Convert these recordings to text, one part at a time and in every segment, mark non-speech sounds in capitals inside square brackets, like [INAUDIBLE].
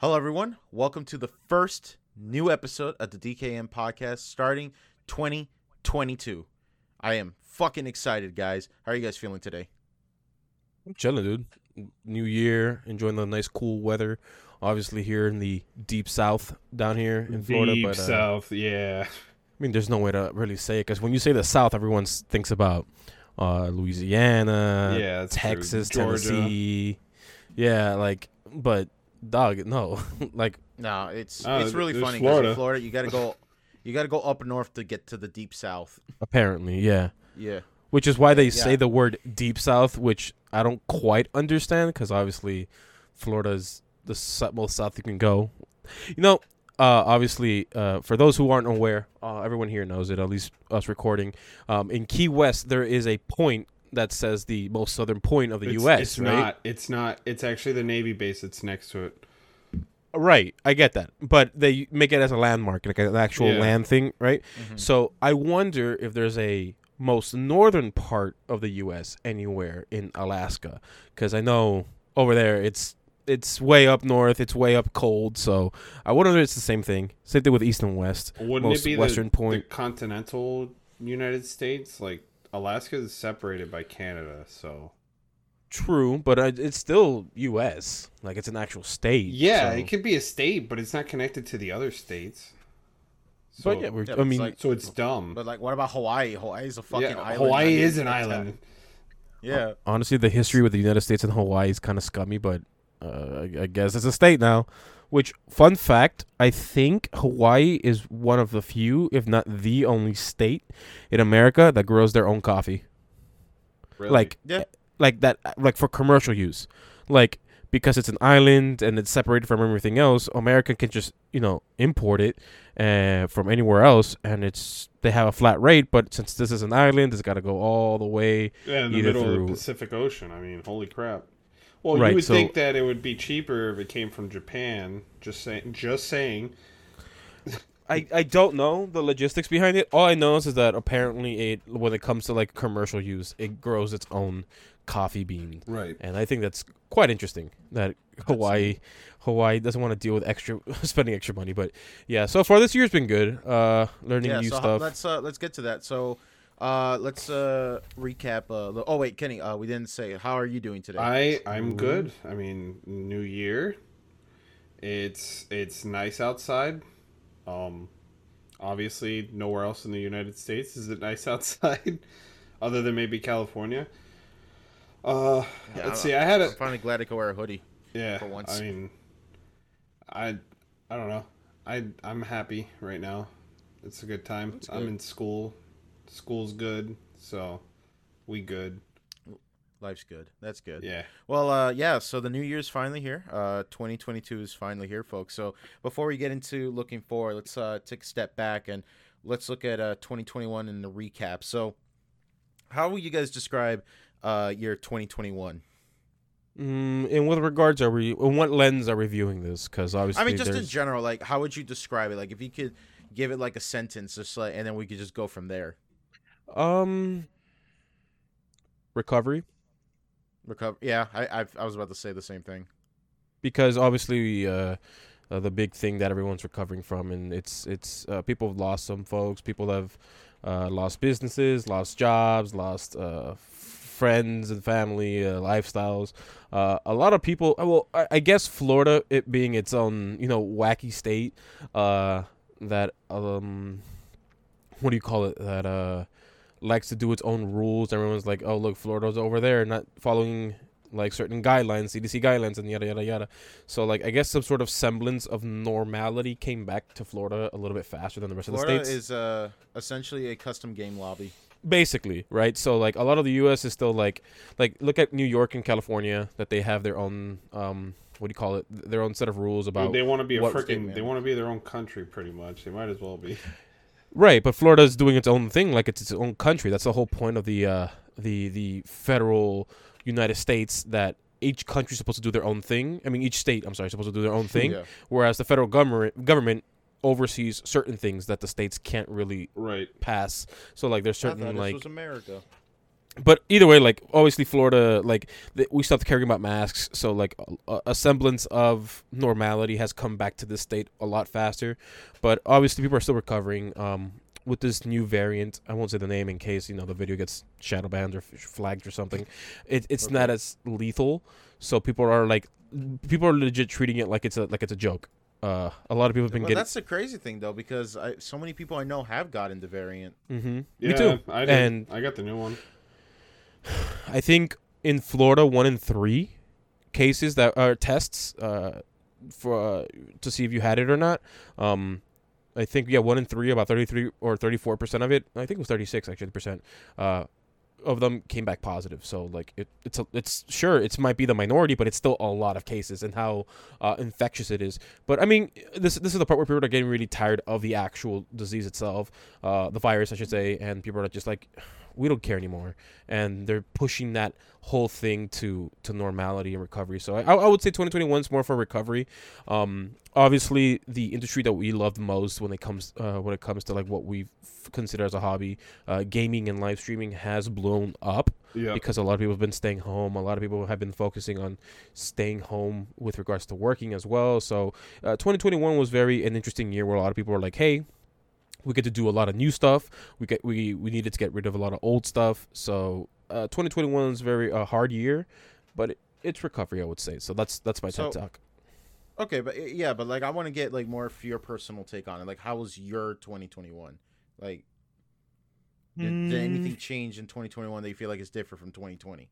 Hello, everyone. Welcome to the first new episode of the DKM podcast starting 2022. I am fucking excited, guys. How are you guys feeling today? I'm chilling, dude. New year, enjoying the nice cool weather. Obviously, here in the deep south down here in Florida. Deep but uh, South, yeah. I mean, there's no way to really say it because when you say the south, everyone thinks about uh, Louisiana, yeah. Texas, Georgia. Tennessee. Yeah, like, but dog, no, [LAUGHS] like, No, it's Oh, it's really funny because Florida. in Florida you got to go [LAUGHS] you got to go up north to get to the deep south. apparently, yeah. Yeah. Which is why they Yeah. say the word deep south, which I don't quite understand because obviously Florida's the most south you can go. You know, uh, obviously, uh, for those who aren't aware, uh, everyone here knows it, at least us recording. Um, in Key West, there is a point that says the most southern point of the It's, U.S., It's right? not. It's not. It's actually the Navy base that's next to it. Right, I get that. But they make it as a landmark, like an actual Yeah. land thing, right? Mhm. So I wonder if there's a most northern part of the U.S. anywhere in Alaska, because I know over there it's it's way up north, it's way up cold. So I wonder if it's the same thing. Same thing with east and west. Wouldn't Most it be western the, point. the continental United States? Like Alaska is separated by Canada, so True, but uh, it's still U.S. Like it's an actual state. yeah, so- it could be a state, but it's not connected to the other states. So, But yeah, we're, Yeah, I mean, like- so it's dumb. But like what about Hawaii? Hawaii's a fucking yeah, island. Hawaii is an island. [LAUGHS] Yeah. honestly, the history with the United States and Hawaii is kind of scummy, but uh, I, I guess it's a state now. Which, fun fact, I think Hawaii is one of the few, if not the only state in America that grows their own coffee. Really. Like, Yeah. like that, like for commercial use. Like because it's an island and it's separated from everything else, America can just you know import it uh, from anywhere else, and it's they have a flat rate. But since this is an island, it's got to go all the way yeah, in the middle of through- the Pacific Ocean. I mean, holy crap. Well, Right, you would so- think that it would be cheaper if it came from Japan. Just saying. Just saying. I, I don't know the logistics behind it. All I know is, is that apparently it when it comes to like commercial use, it grows its own coffee bean, Right. and I think that's quite interesting that Hawaii Hawaii doesn't want to deal with extra [LAUGHS] spending extra money. But yeah, so far this year's been good. Uh, learning Yeah, new so stuff. let's uh, let's get to that. So uh, let's uh, recap. Uh, oh wait, Kenny, uh, we didn't say. How are you doing today? I I'm good. I mean, New Year. It's it's nice outside. Um, obviously, nowhere else in the United States is it nice [LAUGHS] outside, other than maybe California. Uh, Yeah, let's I- see. I had I'm a finally glad I can wear a hoodie. yeah. for once. I mean, I I don't know. I I'm happy right now. It's a good time. That's I'm good. in school. School's good, so we good. Life's good. That's good. Yeah. Well, uh, yeah. So the new year's finally here. Uh, 2022 is finally here, folks. So before we get into looking forward, let's uh, take a step back and let's look at uh, 2021 in the recap. So, how will you guys describe uh, year 2021? Mm, and with regards, are we? In what lens are we viewing this? Because obviously, I mean, just in general, like how would you describe it? Like if you could give it like a sentence, just like, and then we could just go from there. Um, recovery. Recover. Yeah, I I've, I was about to say the same thing. because obviously uh, uh, the big thing that everyone's recovering from, and it's it's uh, people have lost some folks. People have uh, lost businesses, lost jobs, lost uh, friends and family, uh, lifestyles. Uh, a lot of people. uh, Well, I, I guess Florida, it being its own you know wacky state, uh, that um, what do you call it? That uh likes to do its own rules. Everyone's like, oh look, Florida's over there, not following like certain guidelines, CDC guidelines, and yada yada yada. So like, I guess some sort of semblance of normality came back to Florida a little bit faster than the rest Florida of the states. Florida is uh, essentially a custom game lobby. Basically, right? So like, a lot of the U.S. is still like, like look at New York and California that they have their own um, what do you call it? Their own set of rules about they want to be a freaking. They want to be their own country, pretty much. They might as well be. [LAUGHS] Right, but Florida is doing its own thing, like it's its own country. That's the whole point of the uh, the the federal United States that each country is supposed to do their own thing. I mean, each state, I'm sorry, is supposed to do their own [LAUGHS] thing, Yeah. whereas the federal government government oversees certain things that the states can't really Right. pass. So like, there's I thought certain this like was America. But either way, like obviously Florida, like th- we stopped caring about masks, so like a, a semblance of normality has come back to this state a lot faster. But obviously, people are still recovering. Um, with this new variant, I won't say the name in case you know the video gets shadow banned or f- flagged or something. It, it's Okay. not as lethal, so people are like, people are legit treating it like it's a like it's a joke. Uh, a lot of people have been Well, getting. that's the crazy thing though, because I, so many people I know have gotten the variant. hmm Yeah, Me too. I did. And I got the new one. I think in Florida, one in three cases that are tests uh, for uh, to see if you had it or not. Um, I think yeah, one in three, about thirty three or thirty four percent of it. I think it was thirty six actually percent. Uh, of them came back positive. So like it, it's a, it's sure it might be the minority, but it's still a lot of cases and how uh, infectious it is. But I mean, this this is the part where people are getting really tired of the actual disease itself, uh, the virus, I should say, and people are just like, we don't care anymore, and they're pushing that whole thing to to normality and recovery. So I, I would say 2021 is more for recovery. Um, obviously, the industry that we love the most when it comes uh, when it comes to like what we consider as a hobby, uh, gaming and live streaming has blown up Yeah. because a lot of people have been staying home. A lot of people have been focusing on staying home with regards to working as well. So, uh, 2021 was very an interesting year where a lot of people were like, "Hey, we get to do a lot of new stuff. We get we we needed to get rid of a lot of old stuff." So, uh, 2021 is very a hard year, but it, it's recovery, I would say. So that's that's my So- TED talk. Okay, but yeah, but like I want to get like more of your personal take on it. Like, how was your 2021? Like, did, did anything Mm. change in 2021 that you feel like is different from 2020?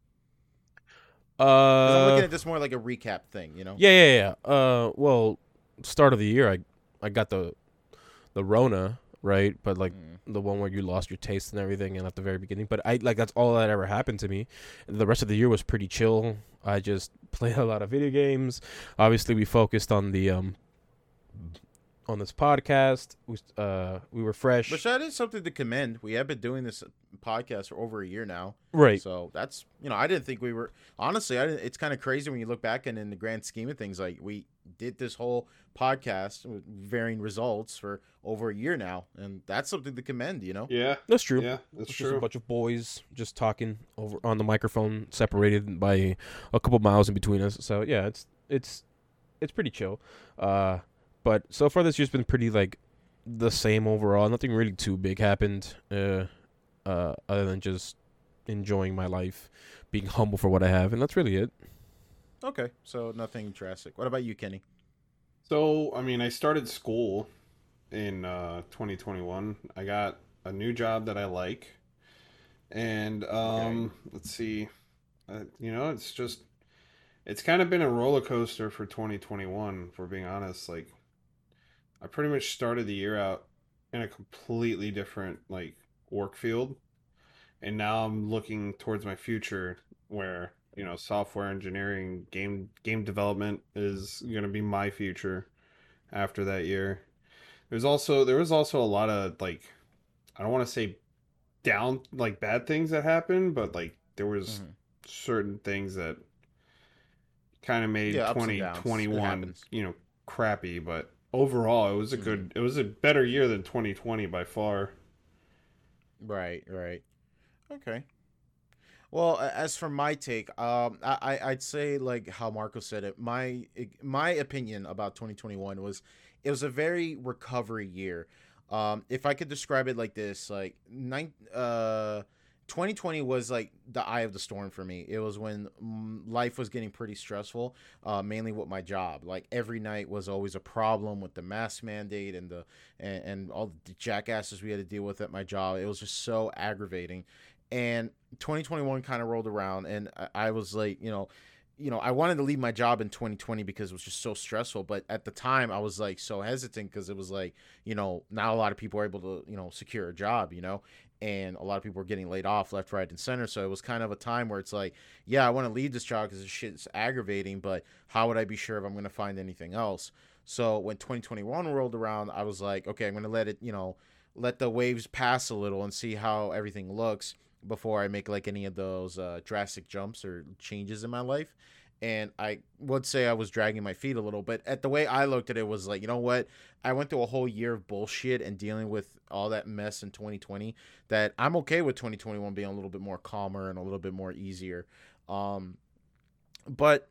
'Cause I'm Uh, looking at this more like a recap thing, you know? Yeah, yeah, yeah. Uh, well, start of the year, I I got the the Rona right, but like Mm. the one where you lost your taste and everything, and at the very beginning. But I like that's all that ever happened to me. The rest of the year was pretty chill. I just [LAUGHS] played a lot of video games. Obviously, we focused on the um on this podcast. We uh we were fresh, But that is something to commend. We have been doing this podcast for over a year now. right? So that's you know I didn't think we were honestly I didn't, it's kind of crazy when you look back and in the grand scheme of things like we did this whole podcast with varying results for over a year now and that's something to commend you know Yeah. That's true. Yeah. That's It's just a bunch of boys just talking over on the microphone, separated by a couple miles in between us. So yeah, it's it's it's pretty chill. Uh, but so far this year's been pretty like the same overall. Nothing really too big happened. Uh, uh, other than just enjoying my life, being [LAUGHS] humble for what I have, and that's really it. okay so nothing drastic what about you Kenny So, I mean, I started school in uh, 2021. I got a new job that I like. And um, let's see. Uh, you know, it's just it's kind of been a roller coaster for 2021, For being honest. Like I pretty much started the year out in a completely different like work field. And now I'm looking towards my future where, you know, software engineering, game game development is going to be my future after that year. There's also there was also a lot of like I don't want to say down like bad things that happened, but like there was Mhm. certain things that kind of made Yeah, ups and downs. It 2021 you know crappy, but overall it was a good it was a better year than 2020 by far. right right. Okay. Well as for my take um I, I i'd say like how marco said it my my opinion about 2021 was it was a very recovery year. Um if i could describe it like this like nine uh 2020 was like the eye of the storm for me. It was when mm, life was getting pretty stressful, uh, mainly with my job. Like every night was always a problem with the mask mandate and the and, and all the jackasses we had to deal with at my job. It was just so aggravating. And 2021 kind of rolled around, and I, I was like, you know, you know, I wanted to leave my job in 2020 because it was just so stressful. But at the time, I was like so hesitant because it was like, you know, not a lot of people are able to, you know, secure a job, you know, and a lot of people were getting laid off left, right, and center. So it was kind of a time where it's like, yeah, I want to leave this job because this shit's aggravating, but how would I be sure if I'm going to find anything else? So when 2021 rolled around, I was like, okay, I'm going to let it, you know, let the waves pass a little and see how everything looks before I make like any of those uh, drastic jumps or changes in my life. And I would say I was dragging my feet a little. But at the way I looked at it was like, you know what? I went through a whole year of bullshit and dealing with all that mess in 2020. That I'm okay with 2021 being a little bit more calmer and a little bit more easier. Um, but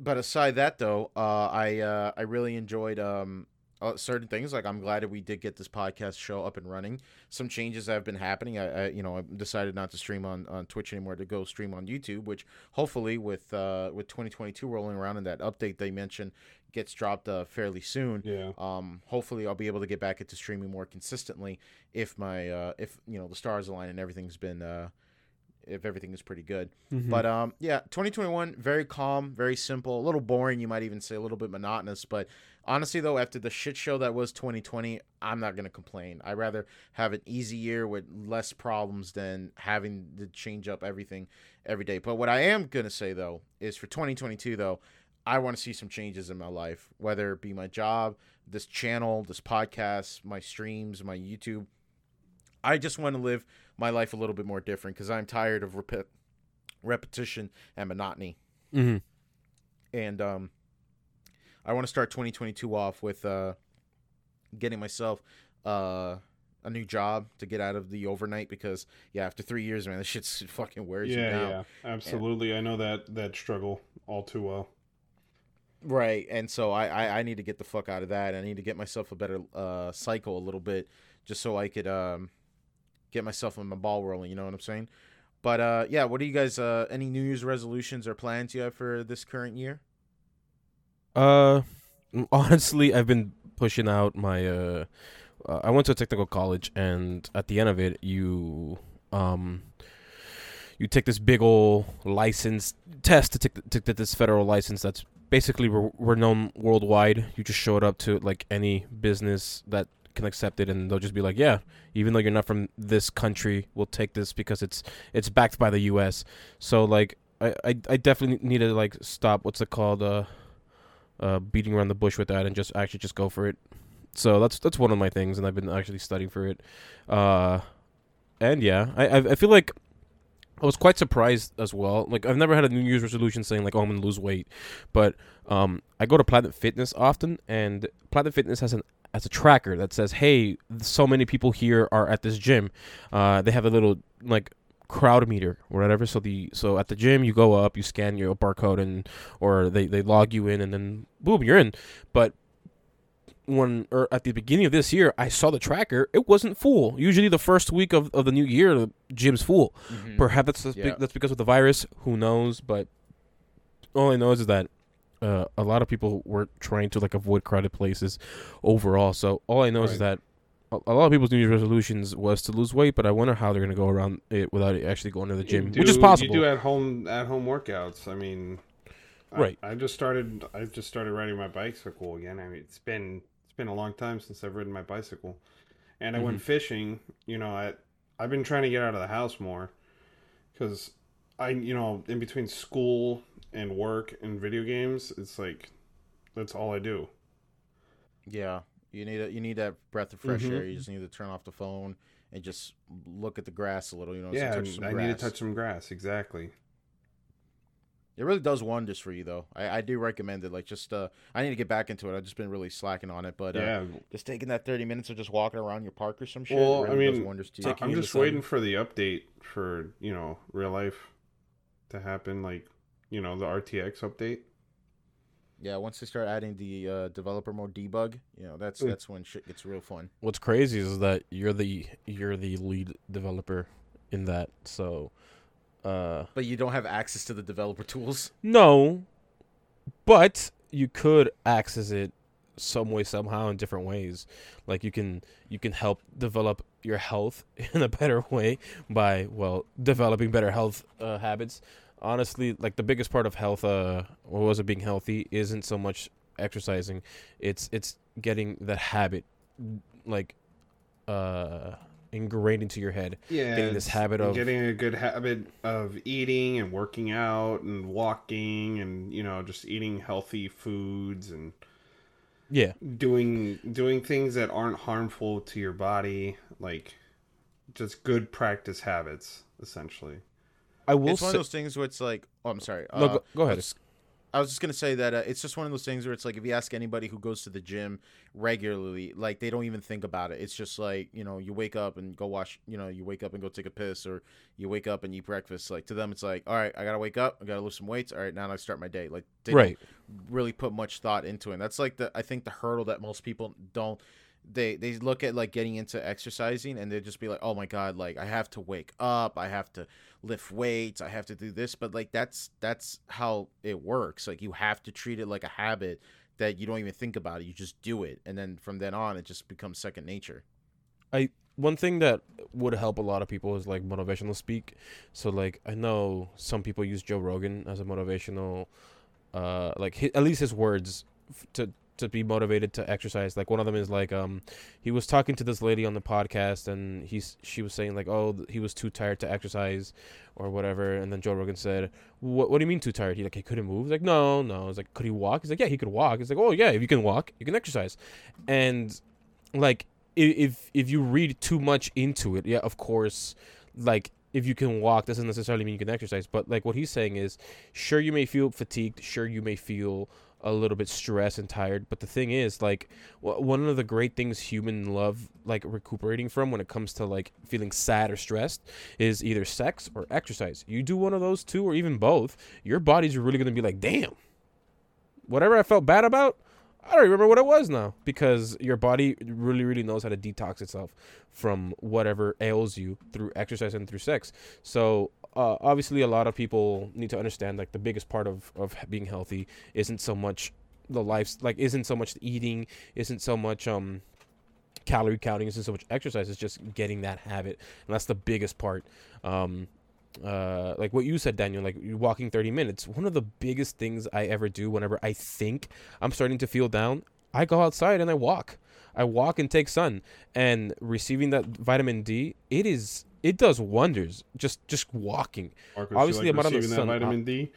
but aside that though, uh, I uh, I really enjoyed um, uh, certain things. Like I'm glad that we did get this podcast show up and running. Some changes have been happening. I, I you know I decided not to stream on, on Twitch anymore to go stream on YouTube, which hopefully with uh, with 2022 rolling around and that update they mentioned gets dropped uh, fairly soon. Yeah. Um, hopefully I'll be able to get back into streaming more consistently if my uh, if you know the stars align and everything's been uh, if everything is pretty good. Mhm. But um, yeah, 2021 very calm, very simple, a little boring. You might even say a little bit monotonous. But honestly, though, after the shit show that was 2020, I'm not gonna complain. I'd rather have an easy year with less problems than having to change up everything every day. But what I am gonna say though is for 2022 though. I want to see some changes in my life, whether it be my job, this channel, this podcast, my streams, my YouTube. I just want to live my life a little bit more different because I'm tired of repe- repetition and monotony. Mhm. And um, I want to start 2022 off with uh, getting myself uh, a new job to get out of the overnight because yeah, after three years, man, this shit's [LAUGHS] fucking wears you Yeah, down. yeah, absolutely. I know that that struggle all too well. Right, and so I, I I need to get the fuck out of that. I need to get myself a better uh cycle a little bit, just so I could um get myself in my ball rolling. You know what I'm saying? But uh yeah, what do you guys uh any New Year's resolutions or plans you have for this current year? Uh, [LAUGHS] honestly, I've been pushing out my. Uh, uh, I went to a technical college, and at the end of it, you um, you take this big old license test to take to get this federal license. That's basically re- renowned worldwide. You just show it up to like any business that can accept it, and they'll just be like, "Yeah, even though you're not from this country, we'll take this because it's it's backed by the U.S." So like, I I, I definitely need to like stop. What's it called? Uh uh, beating around the bush with that and just actually just go for it. So that's that's one of my things, and I've been actually studying for it. Uh, and yeah, I I feel like I was quite surprised as well. Like I've never had a New Year's resolution saying like, "Oh, I'm gonna lose weight," but um, I go to Planet Fitness often, and Planet Fitness has an has a tracker that says, "Hey, so many people here are at this gym." Uh, they have a little like crowd meter or whatever. So the so at the gym you go up, you scan your barcode, and or they they log you in, and then boom, you're in. But when or at the beginning of this year, I saw the tracker. It wasn't full. Usually, the first week of, of the new year, the gym's full. Perhaps that's that's, Yeah. be- that's because of the virus. Who knows? But all I know is that uh, a lot of people were trying to like avoid crowded places overall. So all I know is that a, lot of people's New Year's resolutions was to lose weight, but I wonder how they're gonna go around it without actually going to the gym, You which is do- possible. You do at home at home workouts. I mean, I- Right. I, just started. I just started riding my bicycle again. I mean, it's been it's been a long time since I've ridden my bicycle, and I Mm-hmm. went fishing. You know, I I've been trying to get out of the house more because I you know in between school and work and video games, it's like that's all I do. Yeah, you need a, you need that breath of fresh Mhm. air. You just need to turn off the phone and just look at the grass a little. You know, yeah, touch some I grass. need to touch some grass. Exactly. It really does wonders for you, though. I, I do recommend it. Like, just uh, I need to get back into it. I've just been really slacking on it, but uh, yeah. just taking that thirty minutes of just walking around your park or some shit. Well, I really does mean, wonders to you. I'm just waiting for the update for you know real life to happen. Like you know the RTX update. Yeah, once they start adding the uh, developer mode debug, you know, that's Mm. that's when shit gets real fun. What's crazy is that you're the you're the lead developer in that. So, uh, But you don't have access to the developer tools. no, but you could access it some way somehow in different ways. Like you can you can help develop your health [LAUGHS] in a better way by well developing better health uh, habits. Honestly, like the biggest part of health, uh, or was it being healthy, isn't so much exercising. It's it's getting that habit, like, uh, ingrained into your head. Yeah, Getting this habit of- getting a good habit of eating and working out and walking and you know just eating healthy foods and Yeah, doing doing things that aren't harmful to your body, like just good practice habits, essentially. I will it's one say, of those things where it's like, oh, I'm sorry. no, Uh, go, go ahead. I was just gonna say that uh, it's just one of those things where it's like if you ask anybody who goes to the gym regularly, like they don't even think about it. It's just like you know, you wake up and go wash. You know, you wake up and go take a piss, or you wake up and eat breakfast. Like to them, it's like, all right, I gotta wake up, I gotta lose some weights. All right, now I start my day. Like they Right. really put much thought into it. And that's like the I think the hurdle that most people don't they they look at like getting into exercising and they just be like, "Oh my god, like I have to wake up, I have to lift weights, I have to do this." But like that's that's how it works. Like you have to treat it like a habit that you don't even think about it. You just do it. And then from then on it just becomes second nature. I one thing that would help a lot of people is like motivational speak. So like I know some people use Joe Rogan as a motivational, uh, like hi at least his words to to be motivated to exercise. Like one of them is like um, he was talking to this lady on the podcast and he's she was saying like oh he was too tired to exercise or whatever, and then Joe Rogan said what What do you mean too tired? He like he couldn't move. He's like no no. He's like could he walk? He's like yeah he could walk. He's like oh yeah if you can walk you can exercise, and like if if you read too much into it, yeah, of course, like if you can walk doesn't necessarily mean you can exercise. But like what he's saying is, sure you may feel fatigued, sure you may feel a little bit stressed and tired, but the thing is, like one of the great things human love like recuperating from when it comes to like feeling sad or stressed is either sex or exercise. You do one of those two or even both, your body's really gonna be like, damn, whatever I felt bad about. I don't remember what it was now because your body really, really knows how to detox itself from whatever ails you through exercise and through sex. So, uh, obviously, a lot of people need to understand like the biggest part of, of being healthy isn't so much the life's like, isn't so much the eating, isn't so much, um, calorie counting, isn't so much exercise, it's just getting that habit. And that's the biggest part. Um, uh like what you said daniel like walking 30 minutes one of the biggest things i ever do whenever i think i'm starting to feel down i go outside and i walk i walk and take sun and receiving that vitamin d it is it does wonders just just walking Marcos, Obviously, you I'm out on the that sun. vitamin D.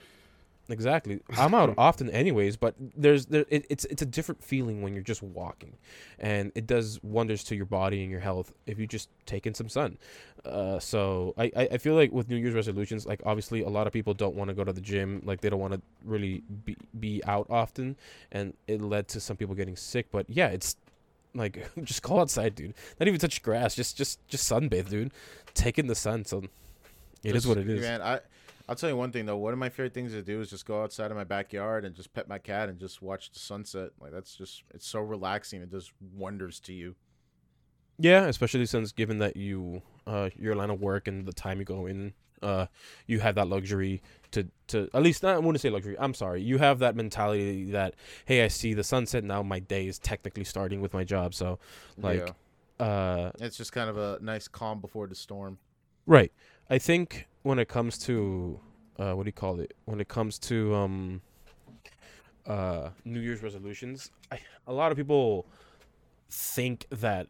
exactly i'm out often anyways but there's there it, it's it's a different feeling when you're just walking and it does wonders to your body and your health if you just take in some sun uh, so I, I I feel like with New Year's resolutions, like obviously a lot of people don't want to go to the gym, like they don't want to really be be out often, and it led to some people getting sick. But yeah, it's like [LAUGHS] just go outside, dude. Not even touch grass, just just just sunbathe, dude. Take in the sun. So it is Just- what it is. Man, I I'll tell you one thing though. One of my favorite things to do is just go outside of my backyard and just pet my cat and just watch the sunset. Like that's just it's so relaxing. It does wonders to you. Yeah, especially since given that you uh your line of work and the time you go in, uh you have that luxury to to at least not I wouldn't say luxury. I'm sorry. You have that mentality that hey, I see the sunset now my day is technically starting with my job. So Like, yeah. uh it's just kind of a nice calm before the storm. right. I think when it comes to uh what do you call it? When it comes to um uh New Year's resolutions, I, a lot of people think that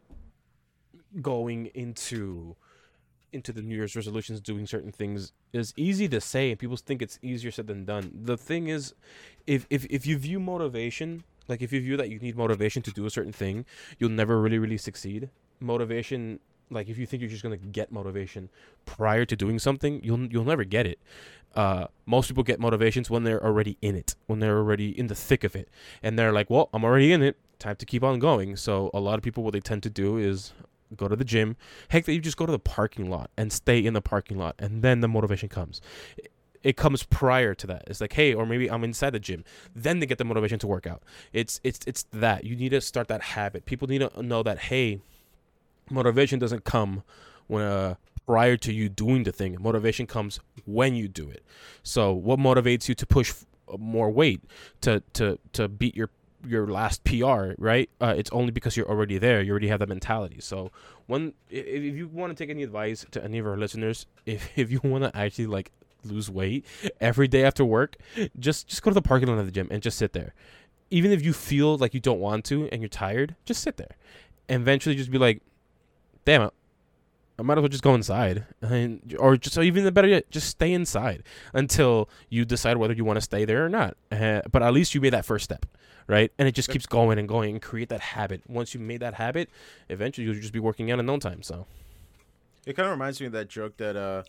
going into into the New Year's resolutions, doing certain things is easy to say, and people think it's easier said than done. The thing is, if if if you view motivation, like if you view that you need motivation to do a certain thing, you'll never really really succeed. Motivation, like if you think you're just gonna get motivation prior to doing something, you'll you'll never get it. Uh, most people get motivations when they're already in it, when they're already in the thick of it, and they're like, "Well, I'm already in it. Time to keep on going." So a lot of people, what they tend to do is go to the gym. Heck, you just go to the parking lot and stay in the parking lot, and then the motivation comes. It- It comes prior to that. It's like, hey, or maybe I'm inside the gym. Then they get the motivation to work out. It's it's it's that you need to start that habit. People need to know that hey, motivation doesn't come when uh, prior to you doing the thing. Motivation comes when you do it. So what motivates you to push more weight to to to beat your your last PR, right? Uh, it's only because you're already there. You already have that mentality. So when if, you want to take any advice to any of our listeners, [LAUGHS] if if you want to actually like lose weight every day after work, just just go to the parking lot of the gym and just sit there. Even if you feel like you don't want to and you're tired, just sit there. And eventually just be like, damn it. I might as well just go inside, and or just or even better yet, just stay inside until you decide whether you want to stay there or not. Uh, but at least you made that first step, right? And it just keeps going and going and create that habit. Once you made that habit, eventually you'll just be working out in no time. So It kind of reminds me of that joke that uh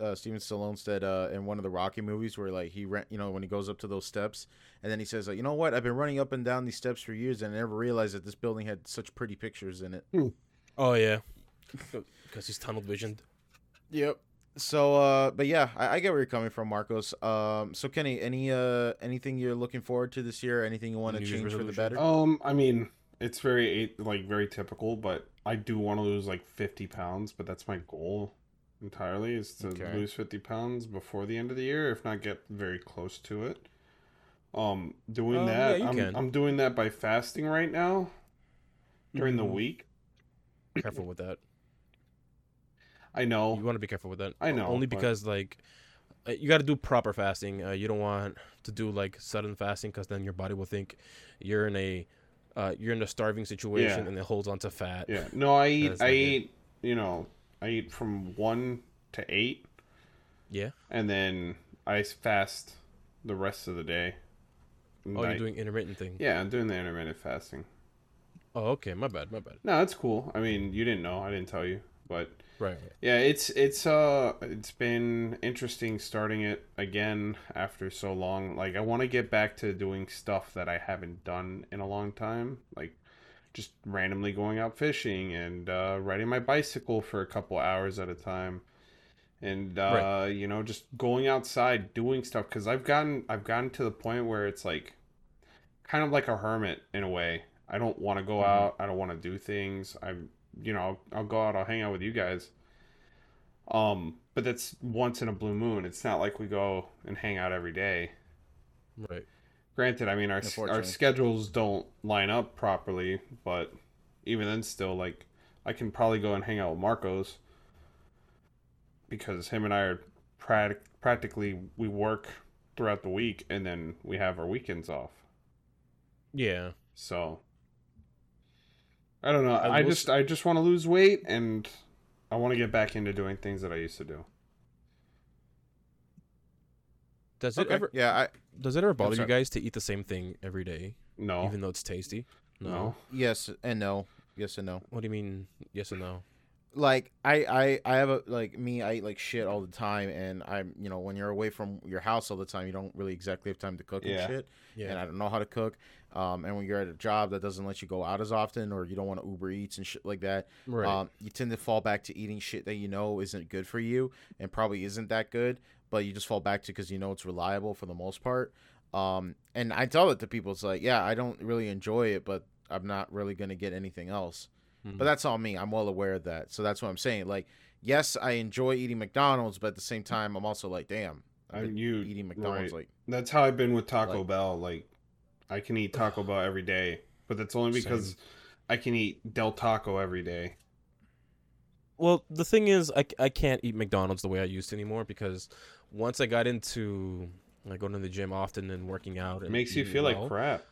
Uh, Steven Stallone said uh, in one of the Rocky movies where like he ran, you know, when he goes up to those steps, and then he says, like, you know what? I've been running up and down these steps for years, and I never realized that this building had such pretty pictures in it. Oh yeah, [LAUGHS] because he's tunnel visioned. Yep. So, uh, but yeah, I, I get where you're coming from, Marcos. Um, so Kenny, any uh, anything you're looking forward to this year? Anything you want to New Year's change for the better? Um, I mean, it's very like very typical, but I do want to lose like fifty pounds, but that's my goal entirely is to Okay. lose fifty pounds before the end of the year, if not get very close to it. Um, doing Um, that, yeah, I'm. I'm doing that by fasting right now during the Mhm. week. Careful with that. I know. You want to be careful with that. I know, Only but- because like uh, you got to do proper fasting. Uh, you don't want to do like sudden fasting because then your body will think you're in a uh, you're in a starving situation Yeah. and it holds on to fat. Yeah. No, I eat I eat, you know, I eat from 1 to 8 Yeah. and then I fast the rest of the day. Oh, Night- you're doing intermittent thing. Yeah, I'm doing the intermittent fasting. Oh, okay. My bad. My bad. No, that's cool. I mean, you didn't know. I didn't tell you, but Right. yeah, it's it's uh it's been interesting starting it again after so long. Like I want to get back to doing stuff that I haven't done in a long time, like just randomly going out fishing and uh, riding my bicycle for a couple hours at a time. And uh, Right. you know, just going outside, doing stuff because I've gotten I've gotten to the point where it's like kind of like a hermit in a way. I don't want to go Mhm. out. I don't want to do things. I'm, you know, I'll, I'll go out. I'll hang out with you guys. Um, but that's once in a blue moon. It's not like we go and hang out every day. Right. Granted, I mean our our schedules don't line up properly, but even then, still, like I can probably go and hang out with Marcos because him and I are prac- practically we work throughout the week and then we have our weekends off. Yeah. So I don't know. I I, will just s- I just want to lose weight and I want to get back into doing things that I used to do. Does it Okay. ever Yeah, I does it ever bother you guys to eat the same thing every day, No, even though it's tasty? no. yes and no, yes and no. What do you mean? Yes and no. Like I, I I have a like me I eat like shit all the time and I'm you know when you're away from your house all the time you don't really exactly have time to cook Yeah. and shit Yeah. and I don't know how to cook um and when you're at a job that doesn't let you go out as often or you don't want to Uber Eats and shit like that right. um you tend to fall back to eating shit that you know isn't good for you and probably isn't that good but you just fall back to because you know it's reliable for the most part um and I tell it to people it's like yeah I don't really enjoy it but I'm not really gonna get anything else Mhm. but that's all me. I'm well aware of that. So that's what I'm saying. Like, yes, I enjoy eating McDonald's, but at the same time, I'm also like, damn, I, I've you eating McDonald's. right. Like, That's how I've been with Taco Like- Bell. Like, I can eat Taco [SIGHS] Bell every day, but that's only because Same. I can eat Del Taco every day. Well, the thing is, I, I can't eat McDonald's the way I used to anymore because once I got into like going to the gym often and working out, It and makes you feel well, like crap.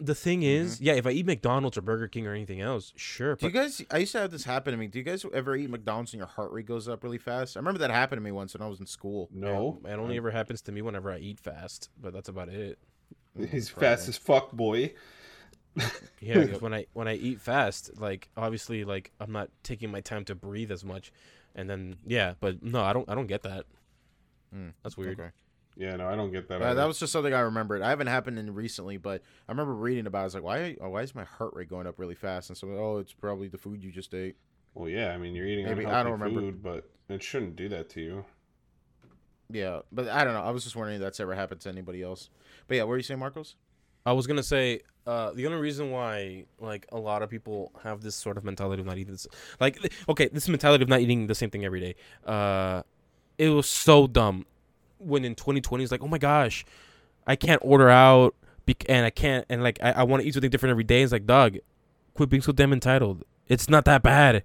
The thing is, yeah, if I eat McDonald's or Burger King or anything else, sure. do you guys? I used to have this happen to me. Do you guys ever eat McDonald's and your heart rate goes up really fast? I remember that happened to me once when I was in school. No, it only ever happens to me whenever I eat fast, but that's about it. [LAUGHS] he's Probably. fast as fuck, boy. yeah, [LAUGHS] when I when I eat fast, like obviously, like I'm not taking my time to breathe as much, and then yeah, but no, I don't I don't get that. Mm, That's weird. Okay. Yeah, no, I don't get that. Uh, that was just something I remembered. I haven't happened in recently, but I remember reading about. it. I was like, why? Oh, why is my heart rate going up really fast? And so, oh, it's probably the food you just ate. well, yeah. I mean, you're eating Maybe, I don't remember. food, but it shouldn't do that to you. Yeah, but I don't know. I was just wondering if that's ever happened to anybody else. But yeah, what were you saying, Marcos? I was gonna say uh, the only reason why like a lot of people have this sort of mentality of not eating this, like okay, this mentality of not eating the same thing every day. Uh, it was so dumb when in 2020 it's like, oh my gosh, I can't order out bec- and I can't and like I, I want to eat something different every day. It's like, dog, quit being so damn entitled. It's not that bad.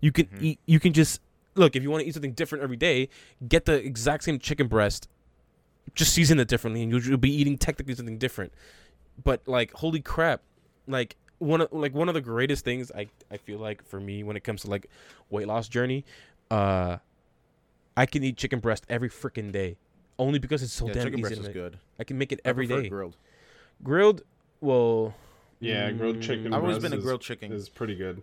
You can Mhm. eat. You can just look if you want to eat something different every day. Get the exact same chicken breast, just season it differently, and you'll, you'll be eating technically something different but like holy crap like one of like one of the greatest things i i feel like for me when it comes to like weight loss journey uh i can eat chicken breast every freaking day only because it's so yeah, damn chicken easy breast to is good. i can make it I every prefer day grilled. grilled well Yeah, grilled chicken I've always been a grilled chicken. Is pretty good.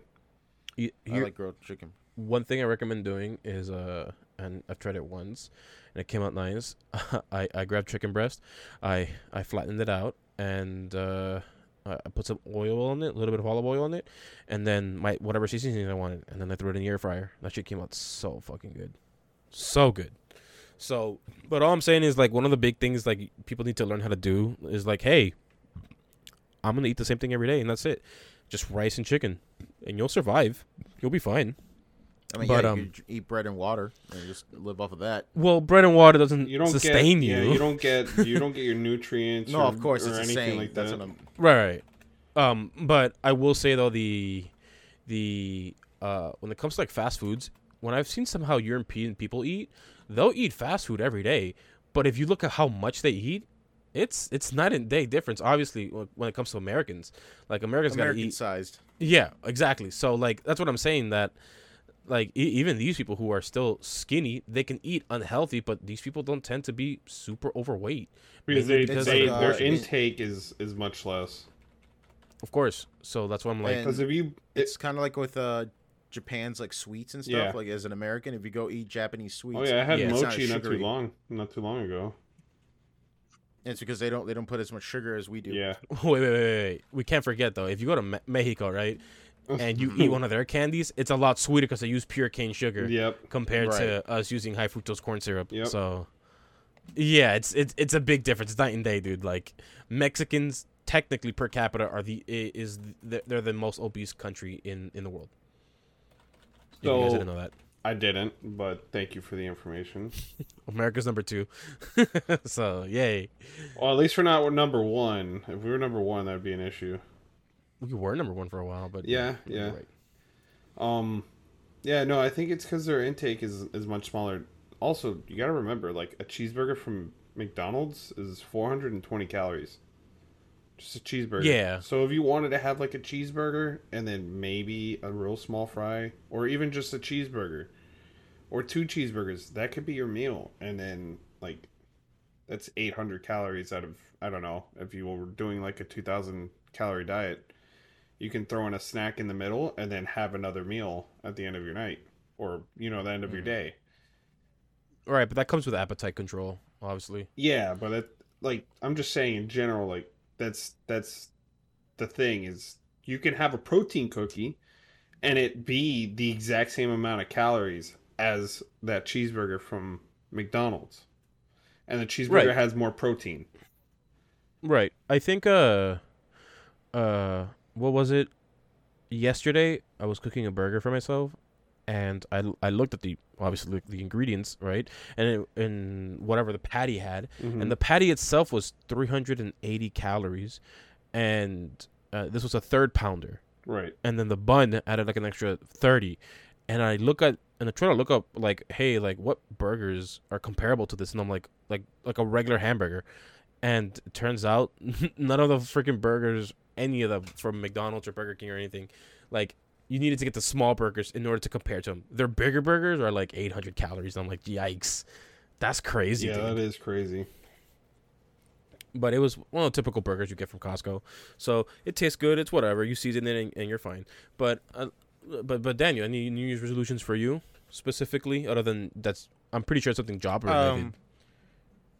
y- I here- like grilled chicken. one thing i recommend doing is uh and I've tried it once, and it came out nice. [LAUGHS] I I grabbed chicken breast, I I flattened it out, and uh, I I put some oil on it, a little bit of olive oil on it, and then my whatever seasoning I wanted, and then I threw it in the air fryer. That shit came out so fucking good, so good. So, but all I'm saying is like one of the big things like people need to learn how to do is like, hey, I'm gonna eat the same thing every day, and that's it. Just rice and chicken, and you'll survive. You'll be fine. I mean, But, yeah, um, you could eat bread and water and just live off of that. Well, bread and water doesn't You don't sustain get, you. Yeah, you don't get [LAUGHS] you don't get your nutrients. No, or, of course or it's a anything saying. like That's that. what I'm. Right, right. Um, but I will say though the the uh when it comes to like fast foods, when I've seen somehow European people eat, they'll eat fast food every day. But if you look at how much they eat, it's it's night and day difference. Obviously, when it comes to Americans, like Americans gotta eat. sized. Yeah, exactly. So like that's what I'm saying that. Like e- even these people who are still skinny, they can eat unhealthy, but these people don't tend to be super overweight. because they, because they of, uh, their intake is is much less. Of course. So that's why I'm like, Because if you it, It's kind of like with uh, Japan's like sweets and stuff. Yeah. Like as an American, if you go eat Japanese oh, sweets, oh yeah, I had Yeah, it's not mochi not too long not too long ago. it's because they don't they don't put as much sugar as we do. Yeah, [LAUGHS] Wait, wait, wait, wait, wait. We can't forget though. If you go to Me- Mexico, right, [LAUGHS] and you eat one of their candies, it's a lot sweeter because they use pure cane sugar yep. compared Right. to us using high fructose corn syrup. Yep. So, yeah, it's it's it's a big difference. It's night and day, dude. Like Mexicans, technically per capita, are the is the, they're the most obese country in in the world. If you guys So- didn't know that. I didn't, but thank you for the information. [LAUGHS] America's number two. [LAUGHS] so yay, Well, at least we're not number one. If we were number one, that'd be an issue. we were number one for a while, but Yeah, yeah. right. Um, yeah, no, I think it's because their intake is is much smaller. Also, you got to remember, like a cheeseburger from McDonald's is 420 calories. Just a cheeseburger. Yeah. So if you wanted to have like a cheeseburger and then maybe a real small fry, or even just a cheeseburger, or two cheeseburgers, that could be your meal. And then like, that's 800 calories out of I don't know if you were doing like a 2,000 calorie diet you can throw in a snack in the middle and then have another meal at the end of your night or you know the end of your mm-hmm. day All right, but that comes with appetite control, obviously. yeah but it like i'm just saying in general like that's that's the thing is you can have a protein cookie and it be the exact same amount of calories as that cheeseburger from mcdonald's and the cheeseburger Right. has more protein Right. I think uh uh what was it? Yesterday I was cooking a burger for myself and I, I looked at the obviously the ingredients, right? And it, and whatever the patty had. Mhm. and the patty itself was 380 calories and uh, this was a third pounder. Right. And then the bun added like an extra 30 and i look at and i try to look up like hey like what burgers are comparable to this? And i'm like like like a regular hamburger. And it turns out [LAUGHS] none of the freaking burgers any of them from mcdonald's or burger king or anything like you needed to get the small burgers in order to compare to them their bigger burgers are like 800 calories i'm like yikes that's crazy yeah dude. that is crazy but it was one of the typical burgers you get from Costco. So it tastes good. It's whatever. You season it and, and you're fine. But uh, but but Daniel, any New Year's resolutions for you specifically, other than that's I'm pretty sure it's something job related. Um,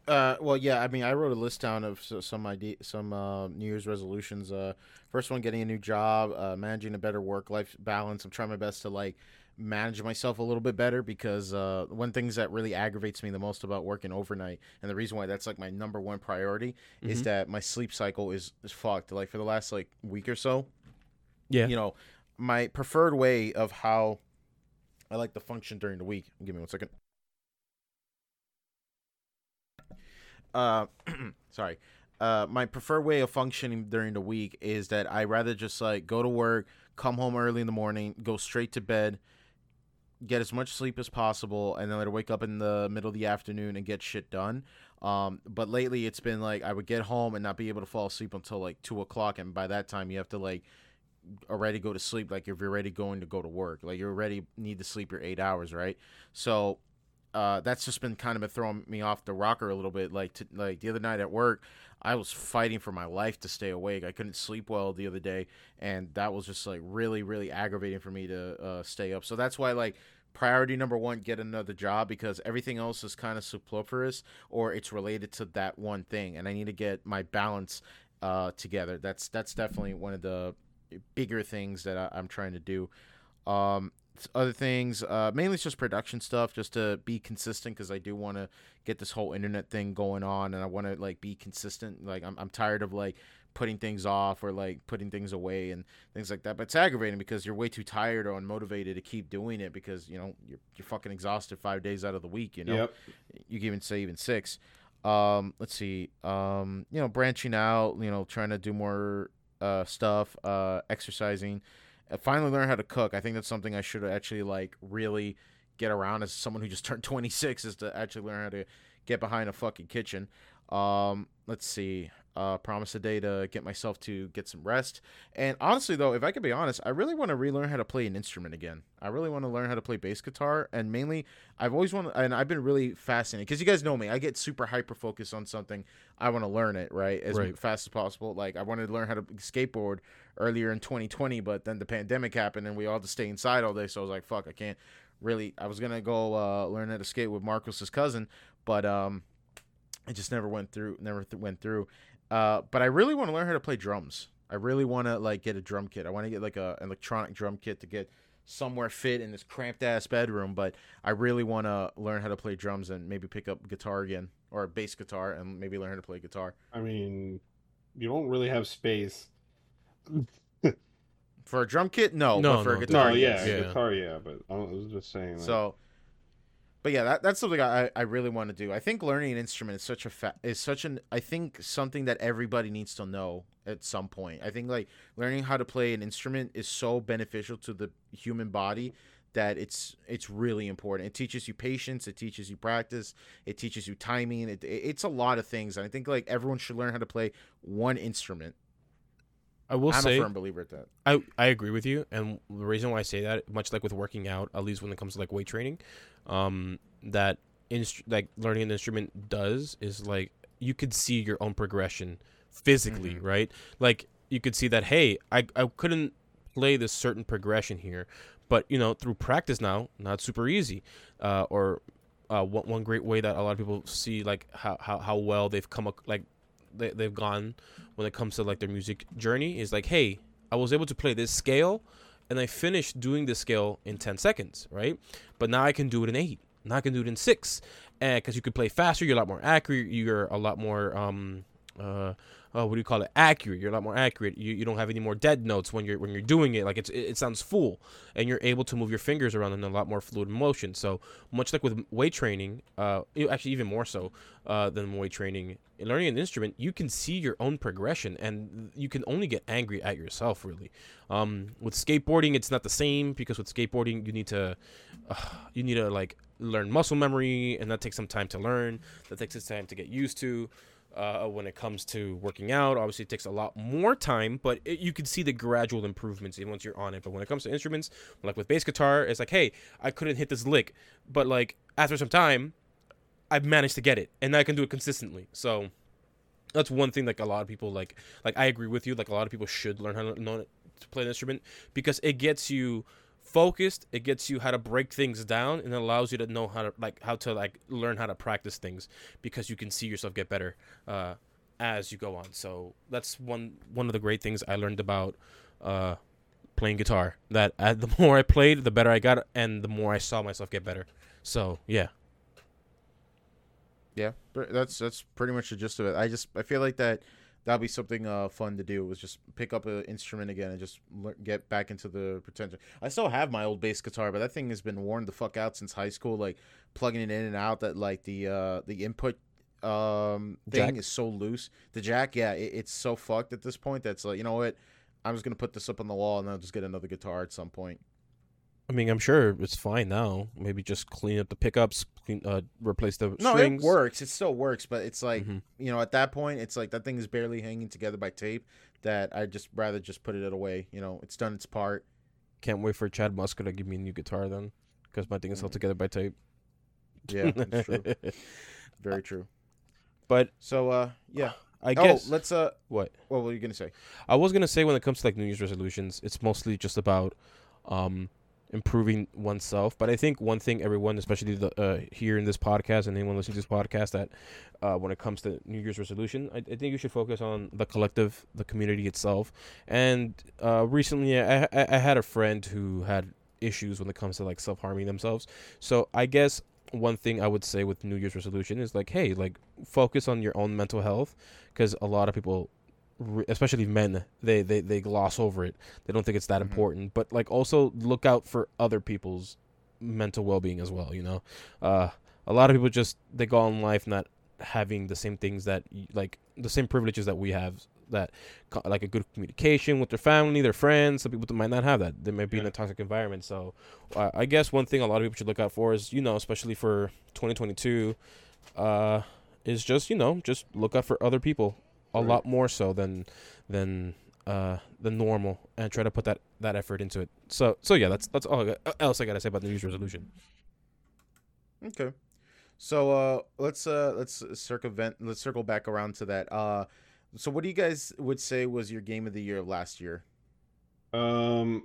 uh, well, yeah. I mean, I wrote a list down of some idea, some uh, New Year's resolutions. Uh, first one, getting a new job, uh, managing a better work life balance. I'm trying my best to like manage myself a little bit better because uh, one things that really aggravates me the most about working overnight, and the reason why that's like my number one priority, is Mhm. that my sleep cycle is is fucked. Like for the last like week or so, yeah. you know, my preferred way of how I like to function during the week. Give me one second. Uh, [CLEARS THROAT] sorry. Uh, my preferred way of functioning during the week is that I rather just like go to work, come home early in the morning, go straight to bed, get as much sleep as possible, and then I'd wake up in the middle of the afternoon and get shit done. Um, but lately it's been like I would get home and not be able to fall asleep until like two o'clock, and by that time you have to like already go to sleep. Like if you're already going to go to work, like you already need to sleep your eight hours, right? So uh, that's just been kind of been throwing me off the rocker a little bit. Like to, like the other night at work, I was fighting for my life to stay awake. I couldn't sleep well the other day, and that was just like really really aggravating for me to uh, stay up. So that's why like priority number one get another job because everything else is kind of superfluous or it's related to that one thing and i need to get my balance uh, together that's that's definitely one of the bigger things that I, i'm trying to do um, other things uh, mainly it's just production stuff just to be consistent because i do want to get this whole internet thing going on and i want to like be consistent like I'm, I'm tired of like putting things off or like putting things away and things like that. But it's aggravating because you're way too tired or unmotivated to keep doing it because you know you're you're fucking exhausted five days out of the week. You know, Yep. you can even say even six. Um, let's see. Um, you know, branching out. You know, trying to do more uh stuff. Uh, exercising. Uh, finally learn how to cook. I think that's something I should actually like really get around as someone who just [LAUGHS] turned 26 is to actually learn how to get behind a fucking kitchen. Um, let's see. Uh, promise a day to get myself to get some rest. And honestly, though, if I could be honest, I really want to relearn how to play an instrument again. I really want to learn how to play bass guitar, and mainly, I've always wanted, and I've been really fascinated because you guys know me. I get super hyper focused on something. I want to learn it right as Right. fast as possible. Like I wanted to learn how to skateboard earlier in 2020, but then the pandemic happened, and we all had to stay inside all day. So I was like, fuck, I can't really. I was gonna go uh, learn how to skate with Marcos's cousin, but um, it just never went through. Never th- went through. Uh, but I really want to learn how to play drums. I really want to like get a drum kit. I want to get like a an electronic drum kit to get somewhere fit in this cramped ass bedroom. But I really want to learn how to play drums and maybe pick up guitar again or bass guitar and maybe learn how to play guitar. I mean, you don't really have space. For a drum kit, no. No, but for no, a guitar, no, yeah, yes. Yeah. guitar, yeah, but I was just saying. Like, So, but yeah, that, that's something I, I really want to do. I think learning an instrument is such a fa- is such an I think something that everybody needs to know at some point. I think like learning how to play an instrument is so beneficial to the human body that it's it's really important. It teaches you patience, it teaches you practice, it teaches you timing. It, it- it's a lot of things. And I think like everyone should learn how to play one instrument. I will I'm say a firm believer at that. I, I agree with you, and the reason why I say that, much like with working out, at least when it comes to like weight training, um, that instru- like learning an instrument does is like you could see your own progression physically, Mhm. right? Like you could see that hey, I I couldn't play this certain progression here, but you know through practice now, not super easy, uh, or uh, one one great way that a lot of people see like how how, how well they've come like they, they've gone when it comes to like their music journey is like hey i was able to play this scale and i finished doing this scale in 10 seconds right? But now i can do it in 8 now i can do it in 6 and because you can play faster you're a lot more accurate you're a lot more um uh uh, what do you call it? Accurate. You're a lot more accurate. You, you don't have any more dead notes when you're when you're doing it. Like it's it, it sounds full, and you're able to move your fingers around in a lot more fluid motion. So much like with weight training, uh, actually even more so uh, than weight training, in learning an instrument, you can see your own progression, and you can only get angry at yourself. Really, um, with skateboarding, it's not the same because with skateboarding, you need to uh, you need to like learn muscle memory, and that takes some time to learn. That takes some time to get used to uh, when it comes to working out. Obviously, it takes a lot more time, but it, you can see the gradual improvements even once you're on it. But when it comes to instruments, like with bass guitar, it's like, hey, I couldn't hit this lick, but like after some time, I've managed to get it, and I can do it consistently. So that's one thing. Like a lot of people, like like I agree with you. Like a lot of people should learn how to to play an instrument because it gets you focused it gets you how to break things down and it allows you to know how to like how to like learn how to practice things because you can see yourself get better uh, as you go on. So that's one one of the great things I learned about uh, playing guitar. That uh, the [LAUGHS] more I played, the better I got, and the more I saw myself get better. So yeah, Yeah, that's that's pretty much the gist of it. I just I feel like that that'd be something uh, fun to do. Was just pick up an instrument again and just lear- get back into the potential. I still have my old bass guitar, but that thing has been worn the fuck out since high school. Like plugging it in and out, that like the uh the input um thing Jack? is so loose. The jack, yeah, it, it's so fucked at this point. That's like you know what. I'm just gonna put this up on the wall and I'll just get another guitar at some point. I mean I'm sure it's fine now. Maybe just clean up the pickups, clean, uh, replace the No, strings. it works. It still works, but it's like Mhm. you know, at that point, it's like that thing is barely hanging together by tape. That I just rather just put it away. You know, it's done its part. Can't wait for Chad Musker to give me a new guitar then, because my thing is held Mhm. together by tape. Yeah, [LAUGHS] that's true. Very true. but So, uh, yeah. I guess. oh, guess let's uh, what what were you gonna say? I was gonna say when it comes to like New Year's resolutions, it's mostly just about um improving oneself. But I think one thing everyone, especially the, uh, here in this podcast and anyone listening to this podcast, that uh, when it comes to New Year's resolution, I, I think you should focus on the collective, the community itself. And uh, recently, I, I, I had a friend who had issues when it comes to like self harming themselves. So I guess one thing I would say with New Year's resolution is like, hey, like focus on your own mental health because a lot of people especially men they, they they gloss over it. They don't think it's that mm-hmm. important. But like also look out for other people's mental well-being as well you know? Uh a lot of people just they go on life not having the same things that like the same privileges that we have that like a good communication with their family their friends. Some people might not have that. They might be yeah. in a toxic environment. So uh, i guess one thing a lot of people should look out for is you know especially for 2022 uh is just you know just look out for other people a right. lot more so than than uh than normal and try to put that that effort into it. So so yeah, that's that's all else I gotta say about the New Year's resolution. Okay, so uh let's uh let's circumvent let's circle back around to that. Uh, so what do you guys would say was your game of the year of last year? Um,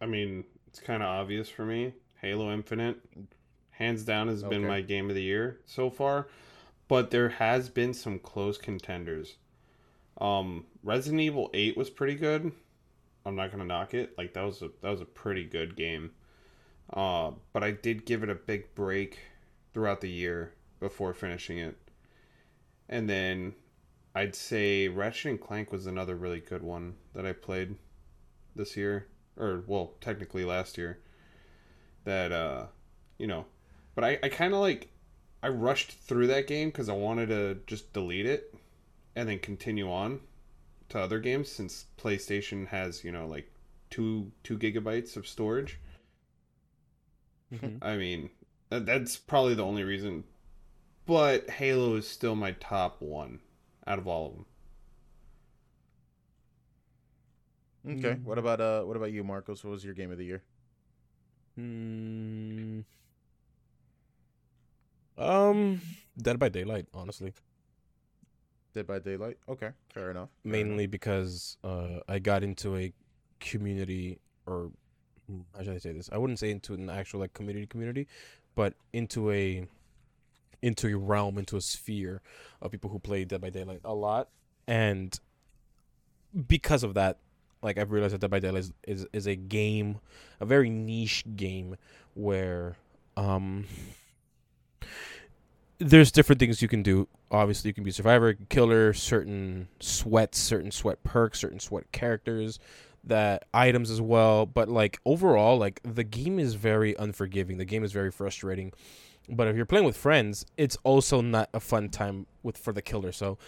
I mean it's kind of obvious for me. Halo Infinite, hands down, has okay. been my game of the year so far but there has been some close contenders. Um, Resident Evil Eight was pretty good. I'm not gonna knock it. Like that was a that was a pretty good game. Uh, but I did give it a big break throughout the year before finishing it. And then I'd say Ratchet and Clank was another really good one that I played this year, or well, technically last year. That uh, you know, but I I kind of like I rushed through that game because I wanted to just delete it and then continue on to other games since PlayStation has you know like two two gigabytes of storage. Mm-hmm. I mean, that's probably the only reason. But Halo is still my top one out of all of them. Okay. Mm. What about uh? What about you, Marcos? What was your game of the year? Hmm. Um, Dead by Daylight, honestly. Dead by Daylight. Okay, fair enough. Fair Mainly enough. because uh, I got into a community, or how should I say this? I wouldn't say into an actual like community community, but into a into a realm, into a sphere of people who play Dead by Daylight a lot, and because of that, like I've realized that Dead by Daylight is, is, is a game, a very niche game where um there's different things you can do. Obviously, you can be survivor, killer, certain sweats, certain sweat perks, certain sweat characters, that items as well. But like overall, like the game is very unforgiving. The game is very frustrating. But if you're playing with friends, it's also not a fun time with for the killer. So